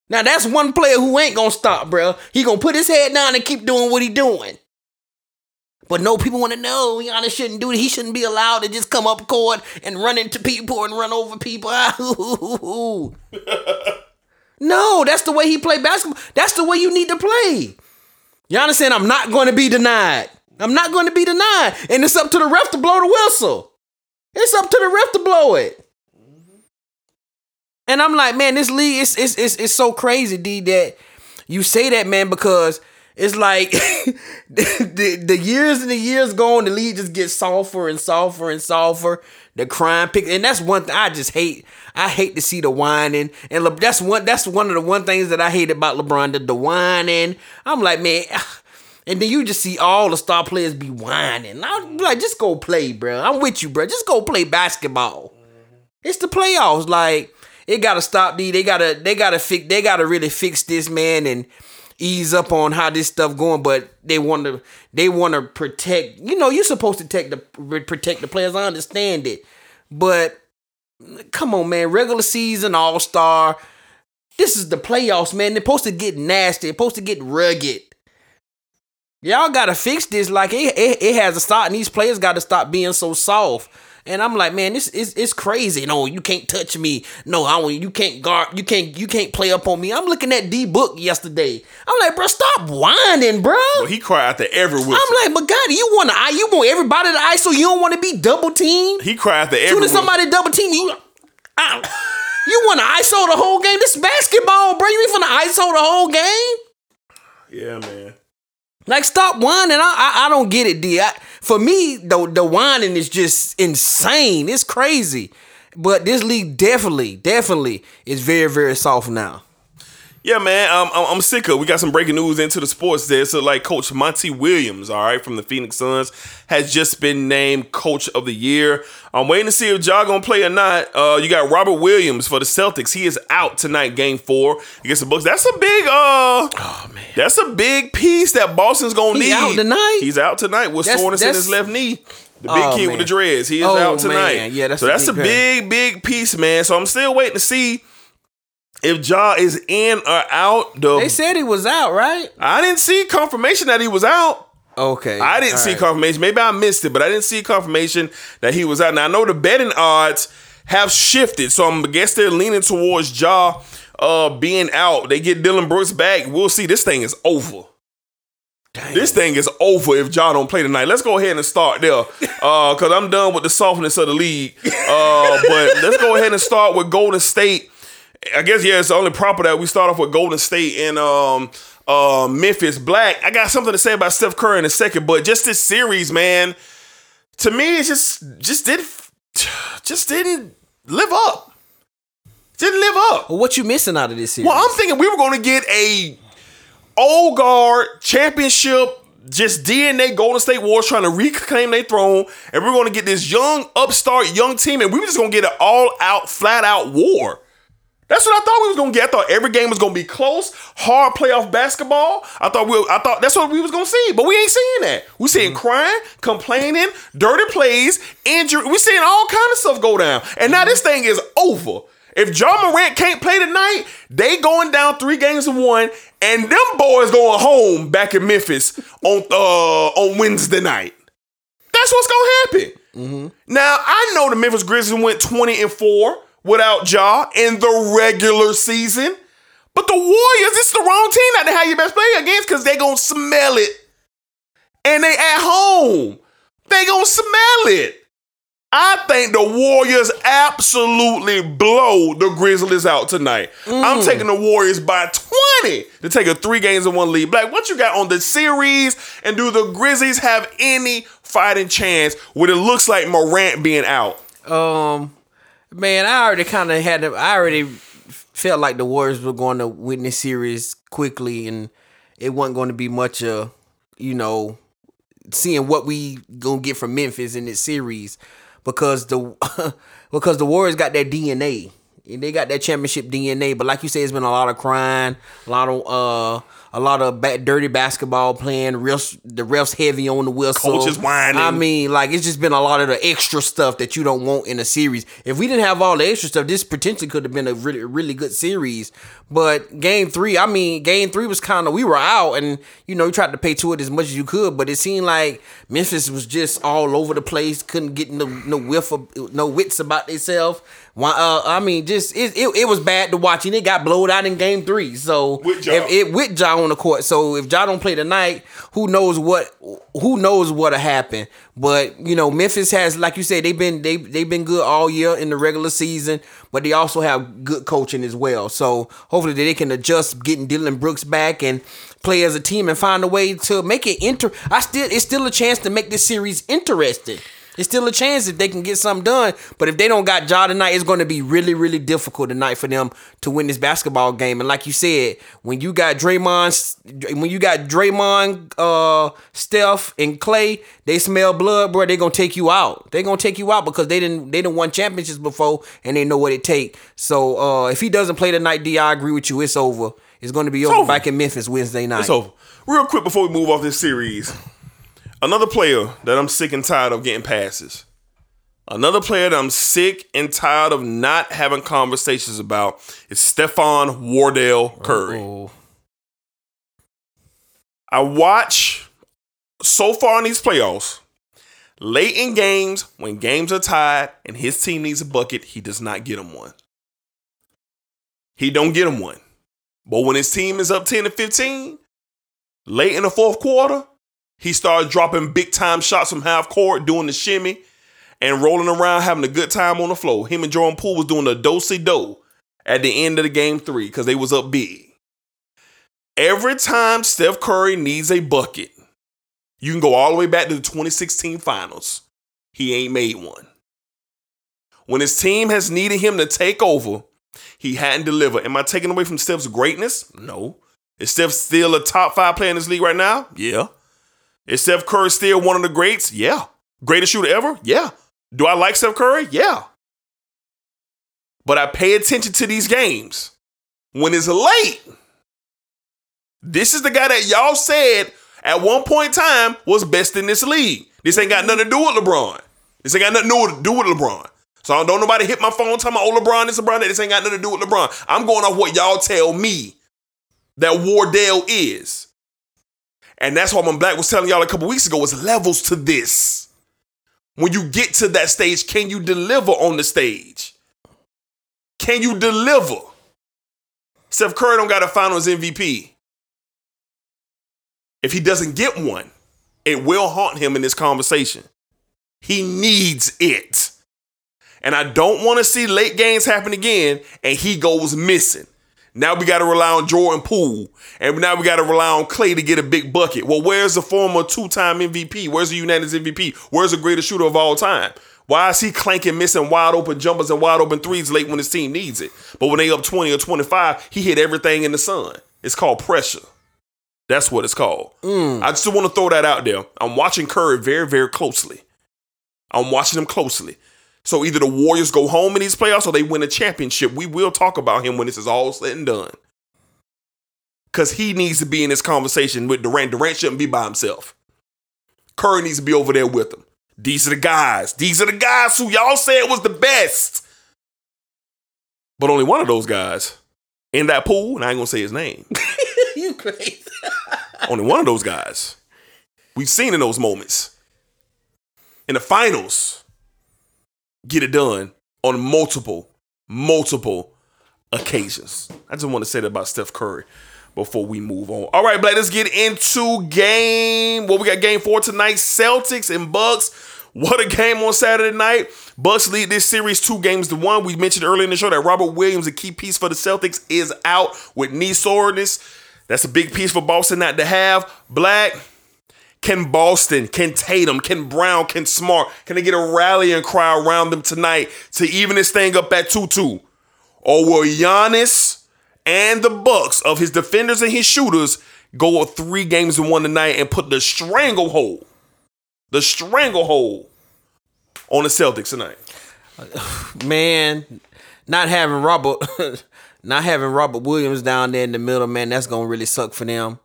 Now that's one player who ain't gonna stop, bro. He gonna put his head down and keep doing what he doing. But no, people want to know Giannis shouldn't do it. He shouldn't be allowed to just come up court and run into people and run over people. [laughs] [laughs] no, that's the way he play basketball. That's the way you need to play. Giannis understand? I'm not going to be denied. I'm not going to be denied. And it's up to the ref to blow the whistle. It's up to the ref to blow it. And I'm like, man, this league is it's, it's, it's so crazy, D, that you say that, man, because it's like the, [laughs] the, the years and the years go on, the league just gets softer and softer and softer. The crime pick, and that's one thing I just hate. I hate to see the whining, and Le, that's one. That's one of the one things that I hate about LeBron, the, the whining. I'm like, man, [sighs] and then you just see all the star players be whining. I'm like, just go play, bro. I'm with you, bro. Just go play basketball. It's the playoffs. Like it gotta stop. D. They gotta they gotta fix. They gotta really fix this man and ease up on how this stuff going. But they want to they want to protect. You know, you're supposed to protect the protect the players. I understand it, but come on, man. Regular season, All Star. This is the playoffs, man. They're supposed to get nasty. They're supposed to get rugged. Y'all gotta fix this. Like it, it, it has to stop, and these players got to stop being so soft. And I'm like, man, this is it's crazy. No, you can't touch me. No, I want you can't guard. You can't you can't play up on me. I'm looking at D Book yesterday. I'm like, bro, stop whining, bro. Well, he cried after every whistle. I'm like, but God, you want to you want everybody to ISO. You don't want to be double teamed. he cried after every Soon as somebody double team you, ow. You want to ISO the whole game? This basketball, bro. You ain't finna ISO the whole game. Yeah, man. Like, stop whining. I I, I don't get it, D. I, for me, the the whining is just insane. It's crazy. But this league definitely, definitely is very, very soft now. Yeah, man, um, I'm, I'm sick of. We got some breaking news into the sports there. So, like, Coach Monty Williams, all right, from the Phoenix Suns, has just been named Coach of the Year. I'm waiting to see if Ja gonna play or not. Uh, you got Robert Williams for the Celtics. He is out tonight, Game Four against the Bucks. That's a big, uh, oh man, that's a big piece that Boston's gonna He need. out tonight? He's out tonight with That's- soreness in his left knee. The big Oh, kid with the dreads. He is Oh, out tonight. man. Yeah, that's so a that's a big big, big piece, man. So I'm still waiting to see if Ja is in or out. The They said he was out, right? I didn't see confirmation that he was out. Okay. I didn't All see right. confirmation. Maybe I missed it, but I didn't see confirmation that he was out. Now I know the betting odds have shifted, so I'm I guess they're leaning towards Ja uh, being out. They get Dillon Brooks back. We'll see. This thing is over. This thing is over if Ja don't play tonight. Let's go ahead and start there, uh, cause I'm done with the softness of the league. Uh, but let's go ahead and start with Golden State. I guess yeah, it's only proper that we start off with Golden State and um uh Memphis Black. I got something to say about Steph Curry in a second, but just this series, man, to me, it just just didn't [sighs] just didn't live up. Didn't live up. Well, what you missing out of this series? Well, I'm thinking we were going to get a old guard championship, just DNA Golden State Warriors trying to reclaim their throne, and we're going to get this young upstart young team, and we were just going to get an all out, flat out war. That's what I thought we was gonna get. I thought every game was gonna be close, hard playoff basketball. I thought we, I thought that's what we was gonna see, but we ain't seeing that. We seeing mm-hmm. crying, complaining, dirty plays, injury. We seeing all kind of stuff go down, and now this mm-hmm. thing is over. If Ja Morant can't play tonight, they going down three games to one, and them boys going home back in Memphis [laughs] on uh on Wednesday night. That's what's gonna happen. Mm-hmm. Now I know the Memphis Grizzlies went 20 and 4 without Ja in the regular season. But the Warriors, it's the wrong team not to have your best player against because they gonna smell it. And they at home. They gonna smell it. I think the Warriors absolutely blow the Grizzlies out tonight. I'm taking the Warriors by 20 to take a three games in one lead. Black, what you got on the series? And do the Grizzlies have any fighting chance when it looks like Morant being out? Um, man, I already kind of had. I already felt like the Warriors were going to win this series quickly, and it wasn't going to be much of, you know, seeing what we gonna get from Memphis in this series, because the [laughs] because the Warriors got that DNA. And they got that championship DNA, but like you say, it's been a lot of crying, a lot of uh, a lot of ba- dirty basketball playing. Refs, the refs heavy on the whistle. Coaches whining. I mean, like it's just been a lot of the extra stuff that you don't want in a series. If we didn't have all the extra stuff, this potentially could have been a really, really good series. But game three, I mean, game three was kind of we were out, and you know you tried to pay to it as much as you could, but it seemed like Memphis was just all over the place, couldn't get no no whiff of, no wits about themselves. Why? Uh, I mean, just it, it, it was bad to watch, and it got blowed out in game three. So With Ja. if it with Ja on the court, so if Ja don't play tonight, who knows what who knows what'll happen. But you know, Memphis has, like you said, they've been they they've been good all year in the regular season, but they also have good coaching as well. So hopefully they can adjust getting Dillon Brooks back and play as a team and find a way to make it inter. I still it's still a chance to make this series interesting. It's still a chance if they can get something done. But if they don't got Ja tonight, it's going to be really, really difficult tonight for them to win this basketball game. And like you said, when you got Draymond, when you got Draymond, uh, Steph, and Klay, they smell blood, bro. They're gonna take you out. They're gonna take you out because they didn't they didn't won championships before and they know what it take. So uh, if he doesn't play tonight, D, I agree with you. It's over. It's going to be over, over. back in Memphis Wednesday night. So, real quick before we move off this series, another player that I'm sick and tired of getting passes. Another player that I'm sick and tired of not having conversations about is Stefan Wardell Curry. Oh. I watch so far in these playoffs, late in games, when games are tied and his team needs a bucket, he does not get him one. He don't get him one. But when his team is up 10 to 15, late in the fourth quarter, he started dropping big time shots from half court, doing the shimmy and rolling around, having a good time on the floor. Him and Jordan Poole was doing the do si do. at the end of the game three because they was up big. Every time Steph Curry needs a bucket, you can go all the way back to the 2016 finals. He ain't made one. When his team has needed him to take over, he hadn't delivered. Am I taking away from Steph's greatness? No. Is Steph still a top five player in this league right now? Yeah. Is Steph Curry still one of the greats? Yeah. Greatest shooter ever? Yeah. Do I like Steph Curry? Yeah. But I pay attention to these games. When it's late, this is the guy that y'all said at one point in time was best in this league. This ain't got nothing to do with LeBron. This ain't got nothing to do with LeBron. So I don't know nobody hit my phone talking about, oh, LeBron, this LeBron, that. This ain't got nothing to do with LeBron. I'm going off what y'all tell me that Wardell is. And that's what my Black was telling y'all a couple weeks ago is levels to this. When you get to that stage, can you deliver on the stage? Can you deliver? Steph Curry don't got a finals MVP. If he doesn't get one, it will haunt him in this conversation. He needs it. And I don't want to see late games happen again and he goes missing. Now we got to rely on Jordan Poole. And now we got to rely on Klay to get a big bucket. Well, where's the former two time MVP? Where's the unanimous MVP? Where's the greatest shooter of all time? Why is he clanking, missing wide open jumpers and wide open threes late when his team needs it? But when they up 20 or 25, he hit everything in the sun. It's called pressure. That's what it's called. Mm. I just want to throw that out there. I'm watching Curry very, very closely. I'm watching him closely. So either the Warriors go home in these playoffs or they win a championship. We will talk about him when this is all said and done. Because he needs to be in this conversation with Durant. Durant shouldn't be by himself. Curry needs to be over there with him. These are the guys. These are the guys who y'all said was the best. But only one of those guys in that pool, and I ain't gonna say his name. [laughs] you crazy. [laughs] only one of those guys. We've seen in those moments. In the finals, get it done on multiple, multiple occasions. I just want to say that about Steph Curry before we move on. All right, Black, let's get into game. Well, we got game four tonight. Celtics and Bucks. What a game on Saturday night. Bucks lead this series two games to one. We mentioned earlier in the show that Robert Williams, a key piece for the Celtics, is out with knee soreness. That's a big piece for Boston not to have. Black. Can Boston, can Tatum, can Brown, can Smart, can they get a rallying cry around them tonight to even this thing up at 2-2? Or will Giannis and the Bucks of his defenders and his shooters go three games in one tonight and put the stranglehold, the stranglehold on the Celtics tonight? [sighs] man, not having Robert, [laughs] not having Robert Williams down there in the middle, man, that's gonna really suck for them.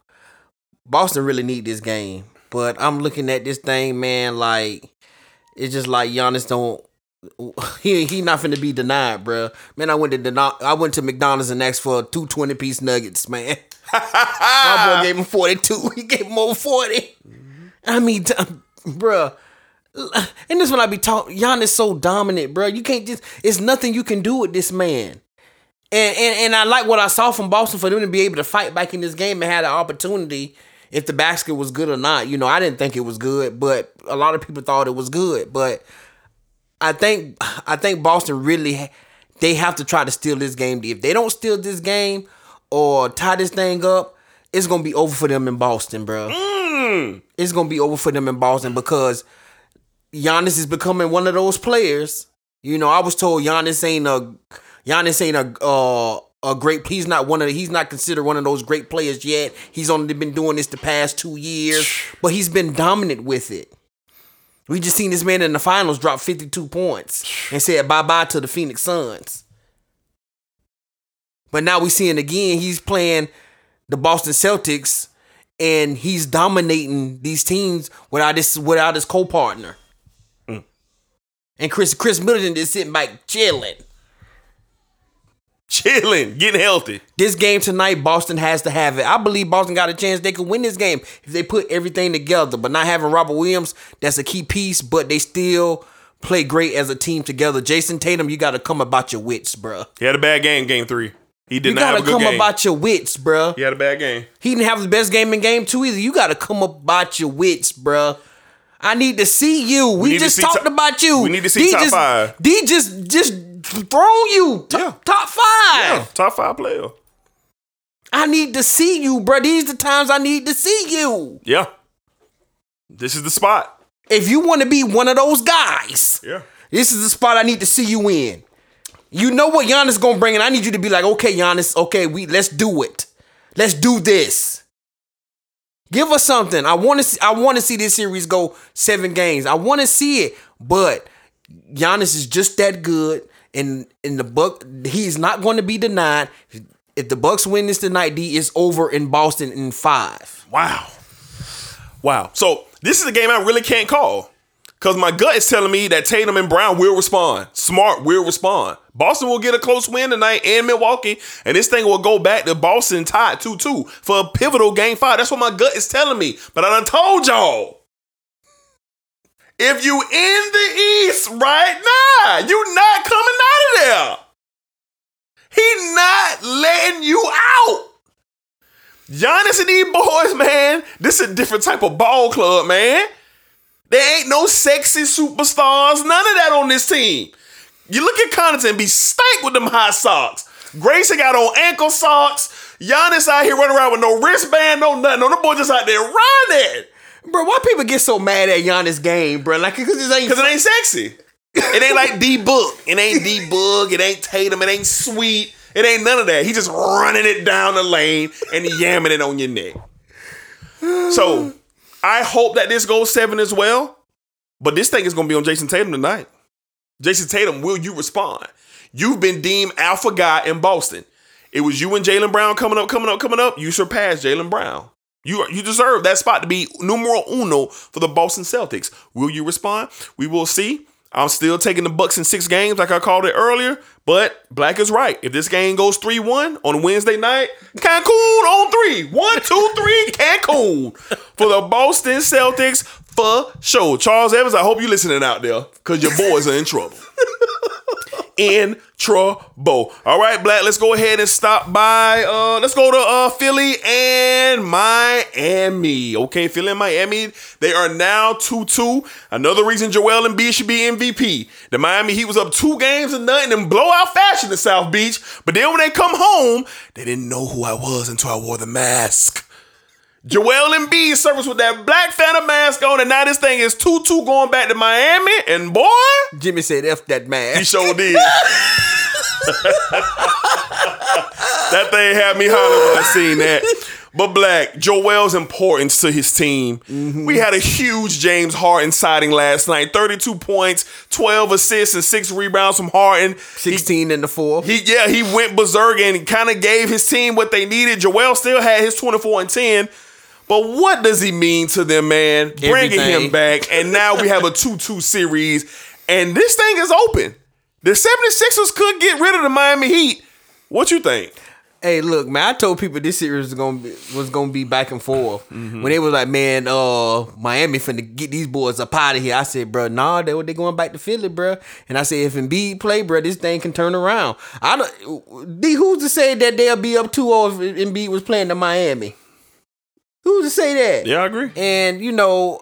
Boston really need this game, but I'm looking at this thing, man. Like it's just like Giannis don't. [laughs] He he not finna be denied, bruh. Man, I went to deny, I went to McDonald's and asked for two 20 piece nuggets, man. [laughs] My boy gave him 42. [laughs] He gave him over 40. Mm-hmm. I mean, t- bruh. And this when I be talking, Giannis so dominant, bro. You can't just. It's nothing you can do with this man. And, and and I like what I saw from Boston for them to be able to fight back in this game and had an opportunity if the basket was good or not. You know, I didn't think it was good, but a lot of people thought it was good. But I think I think Boston really they have to try to steal this game. If they don't steal this game or tie this thing up, it's gonna be over for them in Boston, bro. It's gonna be over for them in Boston because Giannis is becoming one of those players. You know, I was told Giannis ain't a Giannis ain't a uh, a great. He's not one of. The, he's not considered one of those great players yet. He's only been doing this the past two years, but he's been dominant with it. We just seen this man in the finals drop 52 points and said bye bye to the Phoenix Suns. But now we seeing again he's playing the Boston Celtics and he's dominating these teams without this without his co-partner. Mm. And Khris Khris Middleton just sitting back chilling. Chilling, getting healthy. This game tonight, Boston has to have it. I believe Boston got a chance they could win this game if they put everything together. But not having Robert Williams, that's a key piece. But they still play great as a team together. Jayson Tatum, you got to come about your wits, bruh. He had a bad game, game three. He did You not have got a to good come game. about your wits, bruh. he had a bad game. He didn't have the best game in game two either. You got to come about your wits, bruh. I need to see you. We, to just talked about you. we need to see D top just, five. D just just thrown you top, Yeah. top five. Yeah, top five player. I need to see you, bro. These the times I need to see you. Yeah. This is the spot. If you want to be one of those guys, Yeah. this is the spot I need to see you in. You know what Giannis gonna bring, and I need you to be like, okay, Giannis, okay, we let's do it. Let's do this. Give us something. I want to. See, I want to see this series go seven games. I want to see it, but Giannis is just that good, and in the book, he's not going to be denied. If the Bucks win this tonight, D is over in Boston in five. Wow. Wow. So this is a game I really can't call. Because my gut is telling me that Tatum and Brown will respond. Smart will respond. Boston will get a close win tonight in Milwaukee, and this thing will go back to Boston tied 2 2 for a pivotal game five. That's what my gut is telling me. But I done told y'all. If you in the East right now, you not coming out of there. He not letting you out. Giannis and these boys, man, this is a different type of ball club, man. There ain't no sexy superstars, none of that on this team. You look at Connaughton be stank with them high socks. Grayson got on ankle socks. Giannis out here running around with no wristband, no nothing. No, the boy just out there running. Bro, why people get so mad at Giannis game, bro? Like, cause this ain't Cause it ain't sexy. It ain't like D Book. It ain't D Book. It ain't Tatum. It ain't sweet. It ain't none of that. He just running it down the lane and yamming it on your neck. So I hope that this goes seven as well. But this thing is gonna be on Jayson Tatum tonight. Jayson Tatum, will you respond? You've been deemed alpha guy in Boston. It was you and Jaylen Brown coming up, coming up, coming up. You surpassed Jaylen Brown. You you deserve that spot to be numero uno for the Boston Celtics. Will you respond? We will see. I'm still taking the Bucks in six games, like I called it earlier. But Black is right. If this game goes 3-1 on Wednesday night, Cancun on three. One, two, three, [laughs] Cancun. For the Boston Celtics for sure. Charles Evans, I hope you're listening out there. Cause your boys are in trouble [laughs] in trouble. All right, Black, let's go ahead and stop by. Uh, let's go to uh, Philly and Miami. Okay, Philly and Miami, they are now 2 2. Another reason Joel Embiid should be MVP. The Miami Heat was up two games and nothing in blowout fashion in South Beach. But then when they come home, they didn't know who I was until I wore the mask. Joel Embiid service with that Black Phantom mask on, and now this thing is 2 2 going back to Miami. And boy, Jimmy said F that man. he sure did. [laughs] that thing had me hollering when I seen that. But Black, Joel's importance to his team. Mm-hmm. We had a huge James Harden sighting last night. 32 points, 12 assists, and 6 rebounds from Harden. He- 16 in the fourth. he yeah, he went berserk and kind of gave his team what they needed. Joel still had his 24 and 10. But what does he mean to them, man? Bringing him back. And now we have a 2 2 series. And this thing is open. The 76ers could get rid of the Miami Heat. What you think? Hey, look, man, I told people this series was gonna be was gonna be back and forth. Mm-hmm. When they was like, man, uh, Miami finna get these boys up out of here. I said, bro, nah, they they going back to Philly, bro. And I said, if Embiid play, bro, this thing can turn around. I don't. D, who's to say that they'll be up 2-0 if Embiid was playing to Miami? Who's to say that? Yeah, I agree. And you know,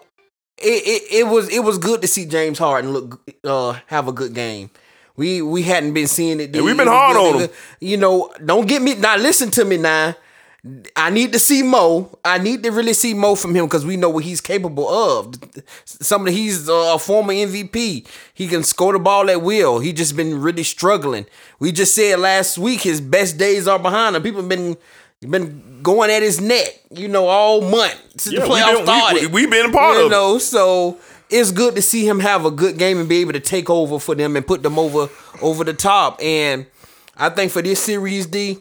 it, it it was it was good to see James Harden look uh have a good game. We we hadn't been seeing it. We've been hard good. on him. You know, don't get me now. Listen to me now. I need to see Mo. I need to really see Mo from him because we know what he's capable of. Some of the, he's a former MVP. He can score the ball at will. He just been really struggling. We just said last week his best days are behind him. People have been been going at his neck, you know, all month since Yeah, the we playoffs been- started. we- we been a part you of it. know, so it's good to see him have a good game and be able to take over for them and put them over over the top. And I think for this series, D,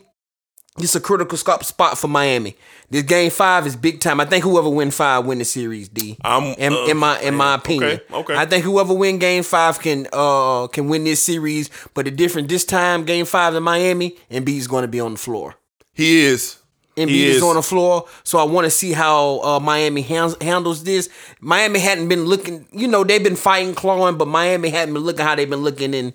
it's a critical spot for Miami. This game five is big time. I think whoever win five win the series, D. I'm- in, uh, in my in my opinion. okay, okay. I think whoever win game five can uh can win this series. But the difference this time, game five in Miami, Embiid's going to be on the floor. He is. Embiid He is. is. on the floor, so I want to see how uh, Miami hands, handles this. Miami hadn't been looking, you know, they've been fighting, clawing, but Miami hadn't been looking how they've been looking in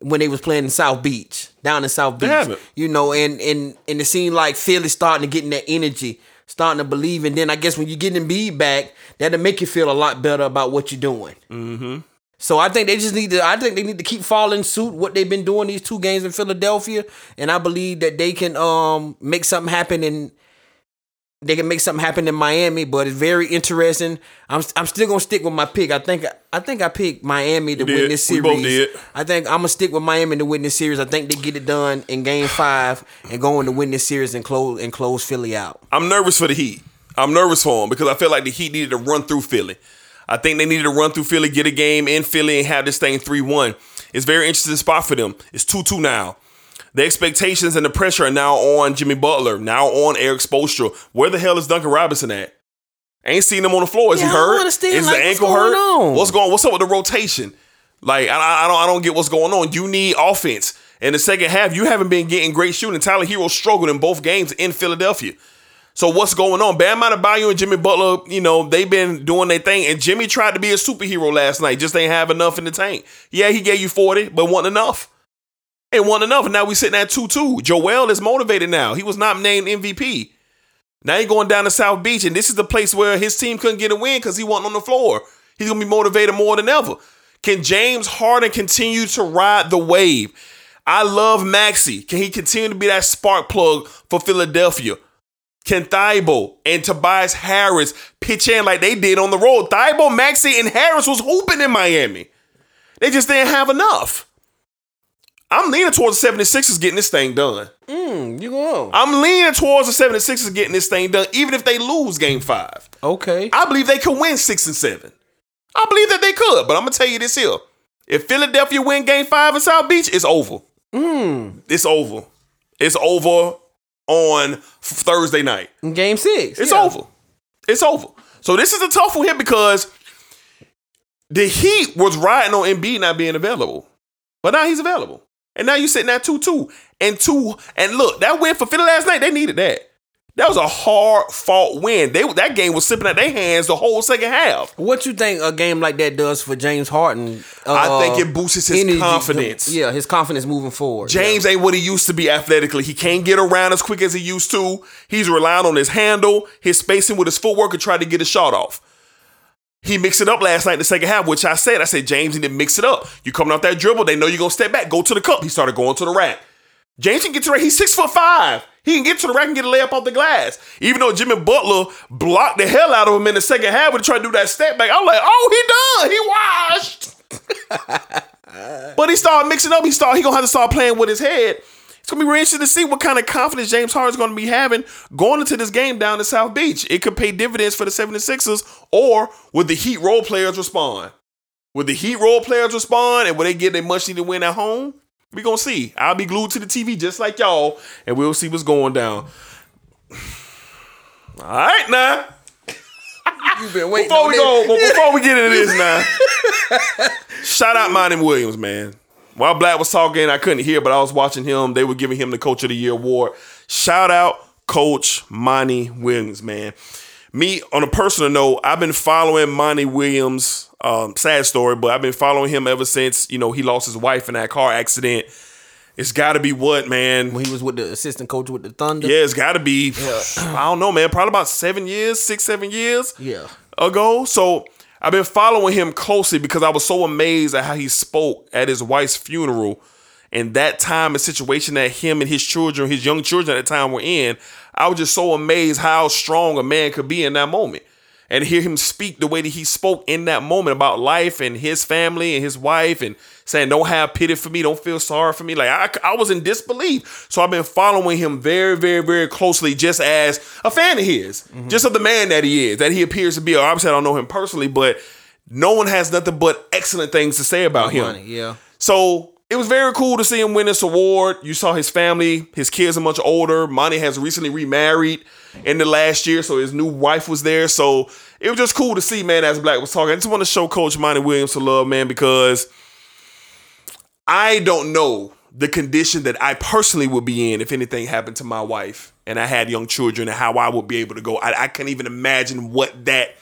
when they was playing in South Beach, down in South Beach. You know, and and and it seemed like Philly starting to get in that energy, starting to believe, and then I guess when you get Embiid back, that'll make you feel a lot better about what you're doing. Mm-hmm. So I think they just need to. I think they need to keep following suit what they've been doing these two games in Philadelphia, and I believe that they can um make something happen in. They can make something happen in Miami, but it's very interesting. I'm I'm still gonna stick with my pick. I think I think I picked Miami to win this We series. both did. I think I'm gonna stick with Miami to win this series. I think they get it done in Game Five and go on to win this series and close and close Philly out. I'm nervous for the Heat. I'm nervous for them because I feel like the Heat needed to run through Philly. I think they needed to run through Philly, get a game in Philly, and have this thing 3 1. It's a very interesting spot for them. It's 2 2 now. The expectations and the pressure are now on Jimmy Butler, now on Erik Spoelstra. Where the hell is Duncan Robinson at? Ain't seen him on the floor. Is Yeah, he hurt? Is like, the what's ankle going hurt? on? What's going? What's up with the rotation? Like I I don't I don't get what's going on. You need offense. In the second half, you haven't been getting great shooting. Tyler Herro struggled in both games in Philadelphia. So what's going on? Bam Adebayo and Jimmy Butler, you know, they've been doing their thing. And Jimmy tried to be a superhero last night, just ain't have enough in the tank. Yeah, he gave you 40, but wasn't enough. It wasn't enough. And now we sitting at 2-2. Joel is motivated now. He was not named MVP. Now he going down to South Beach, and this is the place where his team couldn't get a win because he wasn't on the floor. He's gonna be motivated more than ever. Can James Harden continue to ride the wave? I love Maxey. Can he continue to be that spark plug for Philadelphia? Can Thybulle and Tobias Harris pitch in like they did on the road? Thybulle, Maxey, and Harris was hooping in Miami. They just didn't have enough. I'm leaning towards the 76ers getting this thing done. Mm, you go. I'm leaning towards the 76ers getting this thing done, even if they lose game five. Okay. I believe they could win six and seven. I believe that they could, but I'm gonna tell you this here. If Philadelphia win game five in South Beach, it's over. Mm. It's over. It's over on Thursday night. Game six. It's yeah. over. It's over. So this is a tough one here because the Heat was riding on Embiid not being available, but now he's available, and now you're sitting at two two and two. And look, that win for Philly last night, they needed that. That was a hard fought win. They that game was slipping out their hands the whole second half. What you think a game like that does for James Harden? I uh, think it boosts his energy- confidence. Yeah, his confidence moving forward. James ain't what he used to be athletically. He can't get around as quick as he used to. He's relying on his handle, his spacing with his footwork, and try to get a shot off. He mixed it up last night in the second half, which I said, I said, James need to mix it up. You coming off that dribble, they know you're gonna step back, go to the cup. He started going to the rack. James can get to the rack. He's six foot five. He can get to the rack and get a layup off the glass. Even though Jimmy Butler blocked the hell out of him in the second half when he tried to do that step back, I'm like, oh, he done. He washed. [laughs] but he started mixing up. He started. He gonna have to start playing with his head. It's gonna be really interesting to see what kind of confidence James Harden's gonna be having going into this game down in South Beach. It could pay dividends for the 76ers, or would the Heat role players respond? Would the Heat role players respond, and would they get their much needed win at home? We gonna see. I'll be glued to the TV just like y'all, and we'll see what's going down. All right, now. You've been waiting. Before we go, but before we get into this now, shout out Monty Williams, man. While Black was talking, I couldn't hear, but I was watching him. They were giving him the Coach of the Year award. Shout out Coach Monty Williams, man. Me, on a personal note, I've been following Monty Williams. Um, sad story, but I've been following him ever since you know he lost his wife in that car accident. It's got to be what, man? When he was with the assistant coach with the Thunder. Yeah, it's got to be. [sniffs] I don't know, man. Probably about seven years, six, seven years Yeah. ago. So I've been following him closely because I was so amazed at how he spoke at his wife's funeral and that time and situation that him and his children, his young children at the time were in. I was just so amazed how strong a man could be in that moment. And hear him speak the way that he spoke in that moment about life and his family and his wife and saying, Don't have pity for me, don't feel sorry for me. Like I, I was in disbelief. So I've been following him very, very, very closely, just as a fan of his, mm-hmm. just of the man that he is, that he appears to be. Obviously, I don't know him personally, but no one has nothing but excellent things to say about him. Money, yeah. So it was very cool to see him win this award. You saw his family, his kids are much older. Monty has recently remarried in the last year, so his new wife was there. So it was just cool to see, man, as Black was talking. I just want to show Coach Monty Williams some love, man, because I don't know the condition that I personally would be in if anything happened to my wife and I had young children and how I would be able to go. I, I can't even imagine what that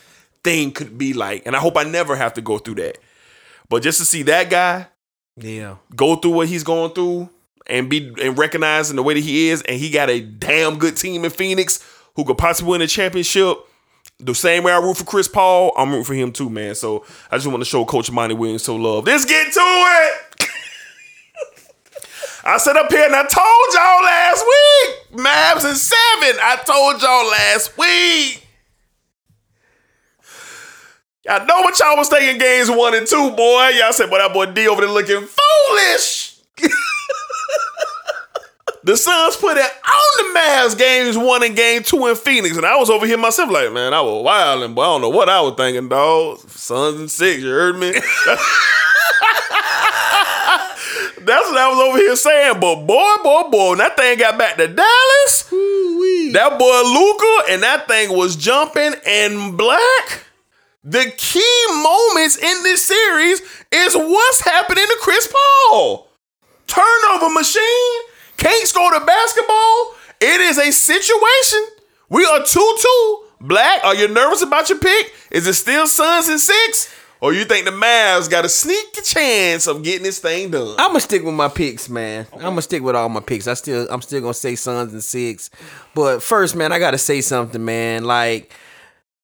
thing could be like. And I hope I never have to go through that. But just to see that guy Yeah. go through what he's going through and be and recognize in the way that he is, and he got a damn good team in Phoenix who could possibly win a championship. the same way I root for Chris Paul, I'm rooting for him too, man. So I just want to show Coach Monty Williams some love. Let's get to it. [laughs] I sat up here and I told y'all last week, Mavs and seven. I told y'all last week. I know what y'all was thinking games one and two, boy. Y'all said, boy, that boy D over there looking foolish. [laughs] the Suns put it on the Mavs games one and game two in Phoenix. And I was over here myself like, man, I was wilding, but I don't know what I was thinking, dog. Suns and six, you heard me? [laughs] That's what I was over here saying. But boy, boy, boy, when that thing got back to Dallas, that boy Luka, and that thing was jumping and black. The key moments in this series is what's happening to Chris Paul. Turnover machine. Can't score the basketball. It is a situation. We are 2 2. Black, are you nervous about your pick? Is it still Suns and six? Or you think the Mavs got a sneaky chance of getting this thing done? I'm gonna stick with my picks, man. I'm gonna stick with all my picks. I still, I'm still gonna say Suns and six. But first, man, I gotta say something, man. Like,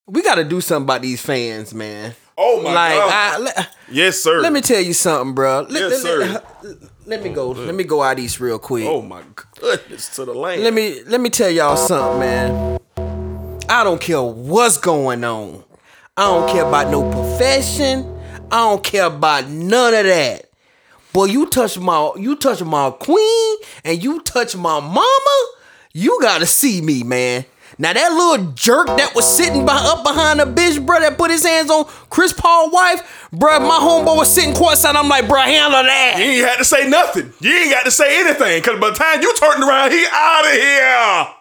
we gotta do something about these fans, man. Oh my like, God. I, let, yes, sir. let me tell you something, bro. Let, Yes, let- sir. let- let me go. Let me go out east real quick. Oh my goodness to the land. Let me let me tell y'all something, man. I don't care what's going on. I don't care about no profession. I don't care about none of that. Boy, you touch my you touch my queen and you touch my mama, you gotta see me, man. Now that little jerk that was sitting by, up behind the bitch, bro, that put his hands on Chris Paul wife, bro, my homeboy was sitting courtside. I'm like, bro, handle that. You ain't had to say nothing. You ain't got to say anything. Cause by the time you turned around, he out of here.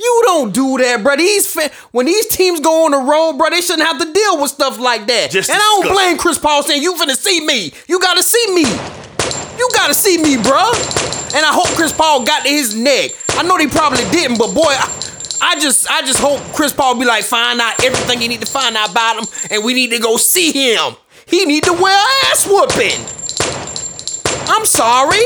You don't do that, bro. These fa- when these teams go on the road, bro, they shouldn't have to deal with stuff like that. Just and I don't blame Chris Paul saying you finna see me. You gotta see me. You gotta see me, bro. And I hope Chris Paul got to his neck. I know they probably didn't, but boy, I, I just I just hope Chris Paul be like find out everything you need to find out about him, and we need to go see him. He need to wear ass whooping. I'm sorry.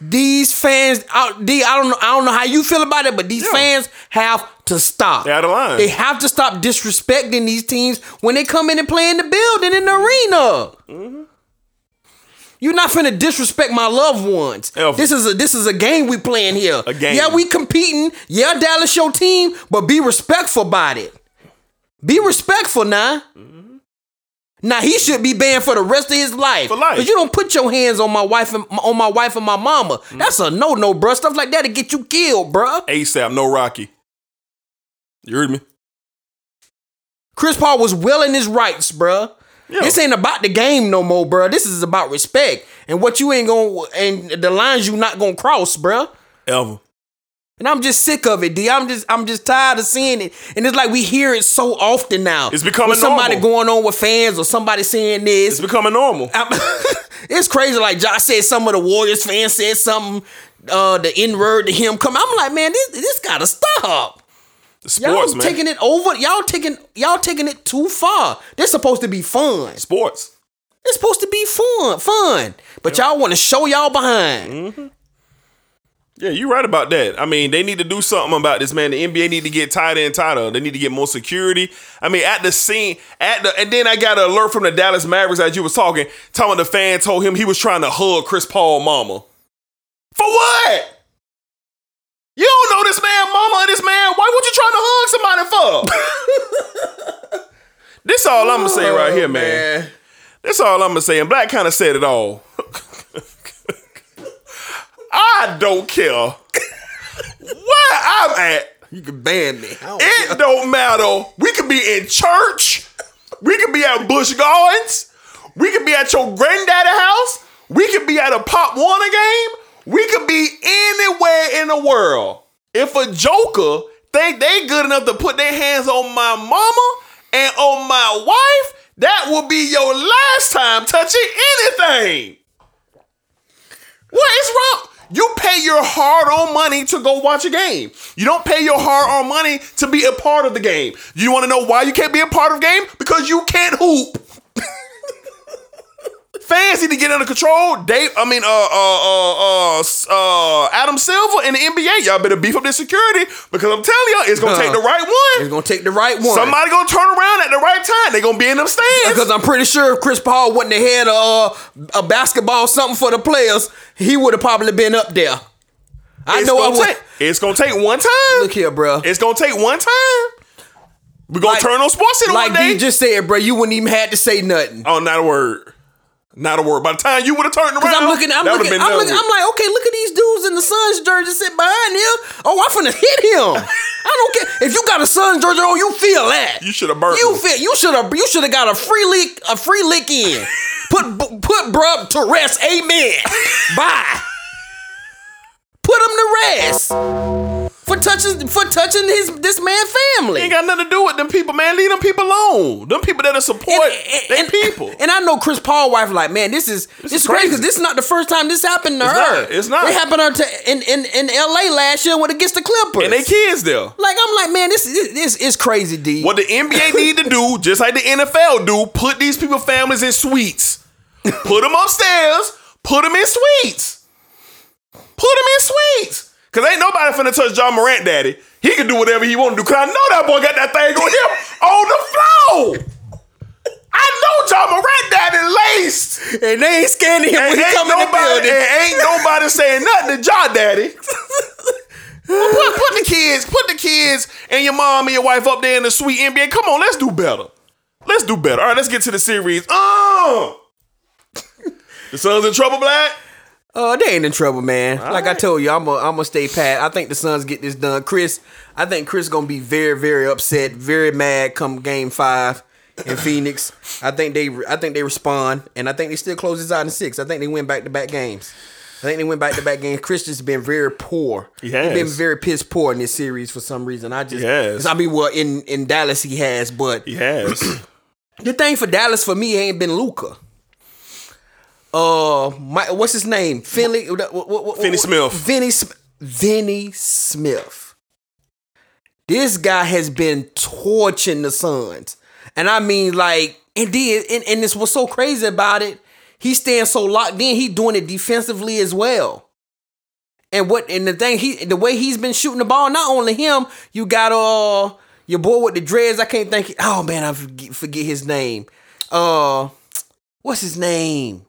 These fans out D, I don't know, I don't know how you feel about it, but these Yeah. fans have to stop. They out of line. They have to stop disrespecting these teams when they come in and play in the building in the arena. Mm-hmm. You're not finna disrespect my loved ones. Ever. This is a this is a game we playing here. A game. Yeah, we competing. Yeah, Dallas your team, but be respectful about it. Be respectful now. Now he should be banned for the rest of his life. For life. Cause you don't put your hands on my wife and on my wife and my mama. Mm-hmm. That's a no no, bruh. Stuff like that to get you killed, bruh. ASAP, no Rocky. You heard me? Chris Paul was well in his rights, bruh. This ain't about the game no more, bro. This is about respect and what you ain't gonna and the lines you not gonna cross, bruh. Ever. And I'm just sick of it, D. I'm just I'm just tired of seeing it. And it's like we hear it so often now. It's becoming When somebody normal. going on with fans or somebody saying this. It's becoming normal. [laughs] It's crazy. Like Josh said, some of the Warriors fans said something, uh, the N word to him. Come, I'm like, man, this this gotta stop. The Y'all sports, man. taking it over. Y'all taking y'all taking it too far. This supposed to be fun. sports. It's supposed to be fun, fun. But y'all want to show y'all behind. Mm-hmm. Yeah, you're right about that. I mean, they need to do something about this, man. The NBA need to get tighter and tighter. They need to get more security. I mean, at the scene, at the, and then I got an alert from the Dallas Mavericks as you was talking, telling the fan told him he was trying to hug Chris Paul mama. For what? You don't know this man, mama, or this man. Why would you trying to hug somebody for? [laughs] this all I'm gonna say right oh, here, man. That's all I'm gonna say. And Black kind of said it all. [laughs] I don't care where I'm at. You can ban me. Don't It don't matter. We could be in church. We could be at Busch Gardens. We could be at your granddaddy house. We could be at a Pop Warner game. We could be anywhere in the world. If a joker think they good enough to put their hands on my mama and on my wife, that will be your last time touching anything. What is wrong? You pay your hard-earned money to go watch a game. You don't pay your hard-earned money to be a part of the game. You want to know why you can't be a part of the game? Because you can't hoop. Fans need to get under control. Dave, I mean, uh, uh, uh, uh, uh, Adam Silver and the NBA, y'all better beef up their security because I'm telling y'all, it's gonna take the right one. It's gonna take the right one. Somebody gonna turn around at the right time. They gonna be in them stands. Because I'm pretty sure if Chris Paul wouldn't have had a, a basketball something for the players, he would have probably been up there. I It's know gonna take. It's gonna take one time. Look here, bro. It's gonna take one time. We're gonna Like- turn on sports in Like one day. D just said, bro, you wouldn't even had to say nothing. oh, not a word. Not a word. By the time you would have turned around, I'm looking, I'm looking, been I'm looking. I'm like, okay, look at these dudes in the Suns jersey sitting behind him. Oh, I'm finna hit him. [laughs] I don't care if you got a Suns jersey on, you feel that. You should have burnt. You them. feel, you should have, you should have got a free lick, a free lick in. [laughs] Put, put bruh to rest. Amen. Bye. Put him to rest for touching, for touching his this man family. Ain't got nothing to do with them people, man. Leave them people alone. Them people that are support they people. And I know Chris Paul wife like, man, this is this, is is crazy because this is not the first time this happened to It's her. not. It's not. It happened to her in, in in L.A. last year when against the Clippers. and they kids there. like I'm like, man, this this, this is crazy, D. What the NBA need to do, [laughs] just like the NFL do, put these people families in suites. Put them upstairs. Put them in suites. Put them in suites. Cause ain't nobody finna touch Ja Morant, daddy. He can do whatever he want to do. Cause I know that boy got that thing on him [laughs] on the floor. I know Ja Morant, daddy, laced. and they ain't scared of him And when he come in the building. and ain't nobody saying nothing to John Daddy. [laughs] Well, put, put the kids, put the kids and your mom and your wife up there in the sweet NBA. Come on, let's do better. Let's do better. All right, let's get to the series. Uh, [laughs] the Suns in trouble, Black. Uh, they ain't in trouble, man. like I told you, I'm gonna I'm gonna stay pat. I think the Suns get this done. Chris, I think Chris gonna be very very upset, very mad come Game Five in [coughs] Phoenix. I think they I think they respond, and I think they still close this out in six. I think they win back to back games. I think they went back to back games. Chris just been very poor. He has. been very piss poor in this series for some reason. I just has. I mean, well, in in Dallas he has, but He has. [coughs] the thing for Dallas for me ain't been Luka. Uh, my, what's his name? Finley. what- what- what- Finney Smith. Vinny. Vinny Smith. This guy has been torching the Suns, and I mean, like, and then, and, and this what's so crazy about it. He stands so locked in. He doing it defensively as well. And what and the thing he the way he's been shooting the ball, not only him, you got uh your boy with the dreads. I can't think. Oh man, I forget, forget his name. Uh, what's his name?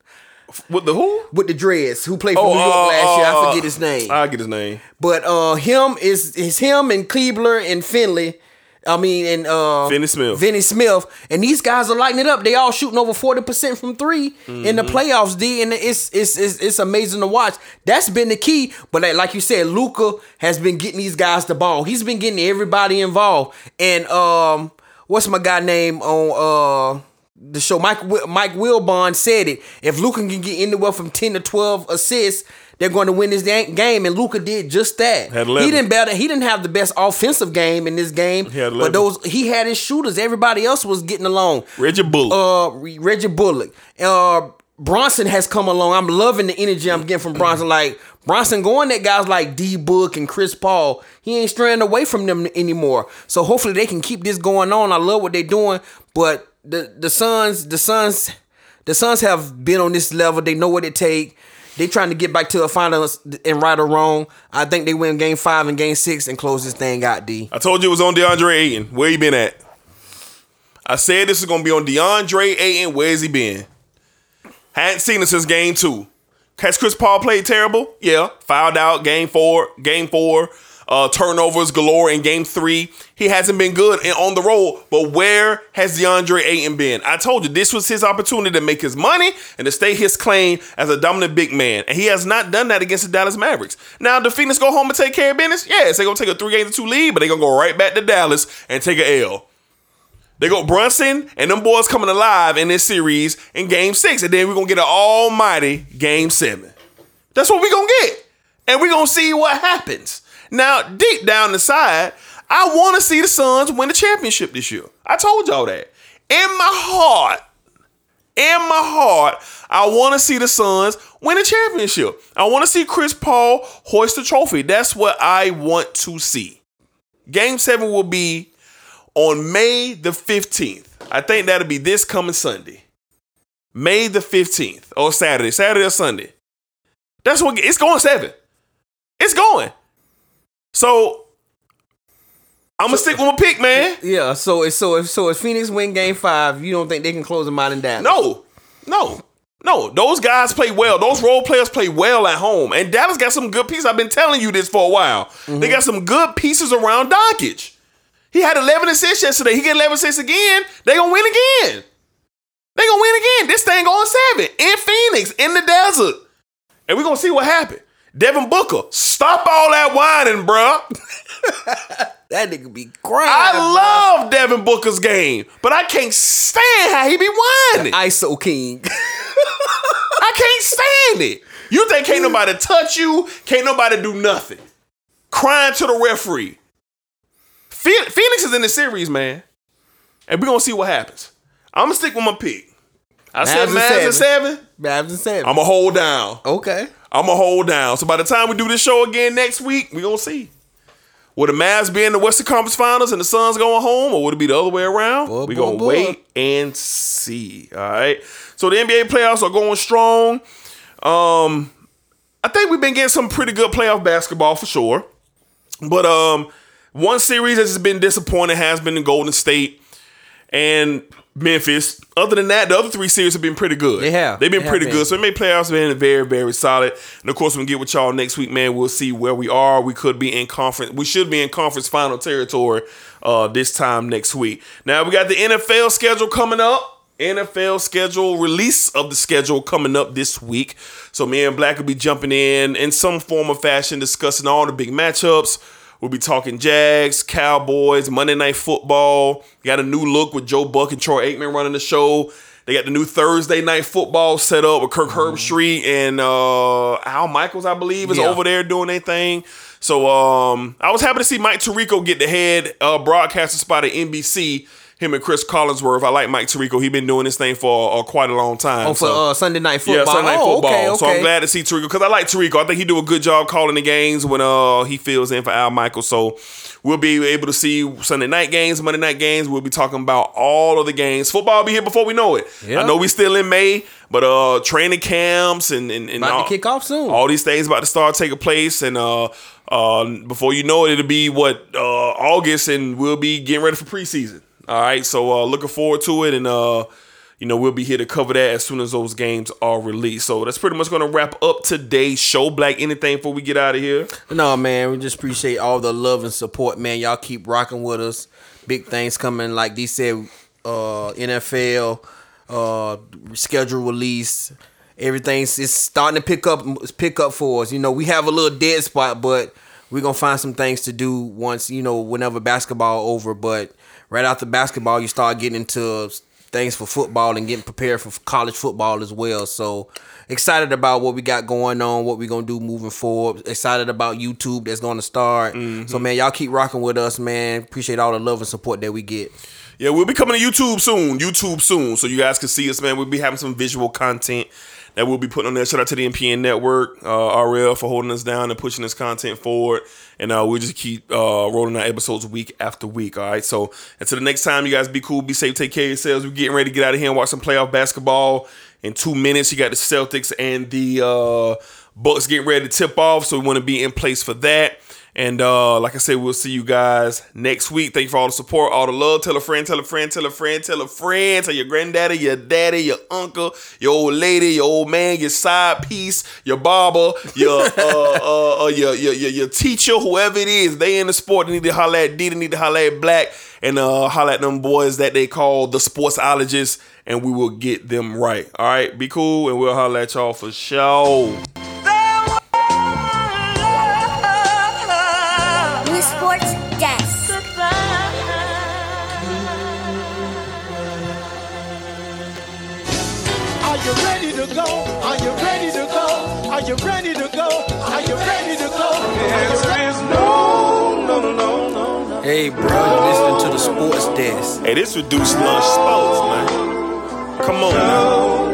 With the who? With the dreads, who played for Oh, New York uh, last year. I uh, forget his name. I get his name. but uh, him is is him and Kleber and Finley. I mean, and uh, Finney Smith. Vinny Smith, and these guys are lighting it up. They all shooting over forty percent from 3 in Mm-hmm. the playoffs. D, and it's, it's it's it's amazing to watch. That's been the key. But like, like you said, Luka has been getting these guys the ball. He's been getting everybody involved. And um, what's my guy name on uh the show? Mike Mike Wilbon said it. If Luka can get anywhere from ten to twelve assists. They're going to win this game, and Luka did just that. He didn't better. He didn't have the best offensive game in this game, but those he had his shooters. Everybody else was getting along. Reggie Bullock. Uh, Re- Reggie Bullock. Uh, Brunson has come along. I'm loving the energy I'm getting from Brunson. Like Brunson going at guys like D Book and Chris Paul. He ain't straying away from them anymore. So hopefully they can keep this going on. I love what they're doing. But the the Suns, the Suns, the Suns have been on this level. They know what it take. They trying to get back to a finals and right or wrong. I think they win game five and game six and close this thing out, D. I told you it was on DeAndre Ayton. Where you been at? I said this is gonna be on DeAndre Ayton. Where's he been? Hadn't seen him since game two. Has Chris Paul played terrible? Yeah. Fouled out game four, game four, uh, turnovers galore in game three. He hasn't been good and on the road, but where has DeAndre Ayton been? I told you this was his opportunity to make his money and to stay his claim as a dominant big man. And he has not done that against the Dallas Mavericks. Now, the Phoenix go home and take care of business? Yes, they're gonna take a three game to two lead, but they're gonna go right back to Dallas and take a L. They go Brunson and them boys coming alive in this series in game six. And then we're gonna get an almighty game seven. That's what we're gonna get. And we're gonna see what happens. Now, deep down inside, I wanna see the Suns win the championship this year. I told y'all that. In my heart, in my heart, I want to see the Suns win a championship. I want to see Chris Paul hoist the trophy. That's what I want to see. Game seven will be on May the 15th. I think that'll be this coming Sunday. May the 15th or Saturday, Saturday or Sunday. That's what it's going seven. It's going. So I'm gonna stick with my pick, man. Yeah, so if so if so if Phoenix win game five, you don't think they can close them out in Dallas? No, no, no. Those guys play well. Those role players play well at home. And Dallas got some good pieces. I've been telling you this for a while. They mm-hmm. got some good pieces around Doncic. He had 11 assists yesterday. He get 11 assists again. They gonna win again. They gonna win again. This thing going seven in Phoenix in the desert, and we gonna see what happened. Devin Booker, stop all that whining, bruh. [laughs] That nigga be crying. I love Devin Booker's game, but I can't stand how he be whining. ISO King. [laughs] I can't stand it. You think can't nobody touch you? Can't nobody do nothing? Crying to the referee. Phoenix is in the series, man, and we gonna see what happens. I'm gonna stick with my pick. I said Mavs and Mavs seven. Mavs and seven. I'm gonna hold down. okay. I'm gonna hold down. So by the time we do this show again next week, we gonna see. Will the Mavs be in the Western Conference Finals and the Suns going home, or would it be the other way around? Boy, we boy, gonna boy. wait and see. All right. So the NBA playoffs are going strong. Um, I think we've been getting some pretty good playoff basketball for sure. But um, one series that's been disappointing has been the Golden State and Memphis. Other than that, the other three series have been pretty good. They have. They've been They have pretty been. good. So NBA playoffs have been very, very solid. And of course, when we get with y'all next week, man, we'll see where we are. We could be in conference. We should be in conference final territory uh, this time next week. Now we got the NFL schedule coming up. NFL schedule release of the schedule coming up this week. So me and Black will be jumping in in some form or fashion, discussing all the big matchups. We'll be talking Jags, Cowboys, Monday Night Football. Got a new look with Joe Buck and Troy Aikman running the show. They got the new Thursday Night Football set up with Kirk Herbstreit and uh, Al Michaels, I believe, is Yeah. over there doing their thing. So um, I was happy to see Mike Tirico get the head uh, broadcaster spot at NBC. Him and Cris Collinsworth. I like Mike Tirico. He been doing this thing for uh, quite a long time. Oh, for so- uh, Sunday night football. yeah, Sunday Night oh, Football. Okay, okay. So I'm glad to see Tariq because I like Tariq. I think he do a good job calling the games when uh he fills in for Al Michael. So we'll be able to see Sunday night games, Monday night games. We'll be talking about all of the games. Football will be here before we know it. Yeah. I know we still in May, but uh training camps and and, and About all, to kick off soon. all these things about to start taking place and uh uh before you know it it'll be what uh August and we'll be getting ready for preseason. All right, so uh looking forward to it and uh you know, we'll be here to cover that as soon as those games are released. So that's pretty much going to wrap up today's show. Black, anything before we get out of here? No, man, we just appreciate all the love and support, man. Y'all keep rocking with us. Big things coming, like they said, uh, NFL uh, schedule release. Everything's it's starting to pick up pick up for us. You know, we have a little dead spot, but we're gonna find some things to do once you know whenever basketball over. But right after basketball, you start getting into things for football and getting prepared for college football as well. So excited about what we got going on, what we're gonna do moving forward. Excited about YouTube that's gonna start. So man, y'all keep rocking with us, man. Appreciate all the love and support that we get. Yeah, we'll be coming to YouTube soon. YouTube soon. So you guys can see us, man. We'll be having some visual content that we'll be putting on there. Shout out to the NPN Network, uh, RL for holding us down and pushing this content forward. And uh, we'll just keep uh, rolling out episodes week after week. All right. So until the next time, you guys be cool, be safe, take care of yourselves. We're getting ready to get out of here and watch some playoff basketball. In two minutes, you got the Celtics and the uh, Bucks getting ready to tip off. So we want to be in place for that. And uh, like I said, we'll see you guys next week. Thank you for all the support, all the love. Tell a friend, tell a friend, tell a friend, tell a friend, tell your granddaddy, your daddy, your uncle, your old lady, your old man, your side piece, your barber, your uh, [laughs] uh, uh your, your your your teacher, whoever it is. They in the sport. They need to holler at D. They need to holler at Black and uh holler at them boys that they call the sportsologists, and we will get them right. All right, be cool, and we'll holler at y'all for sure. Hey, bro, you listening to the sports desk. Hey, this reduced lunch sports, man. Come on now.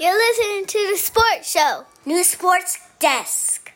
You're listening to the Sports Show. New Sports Desk.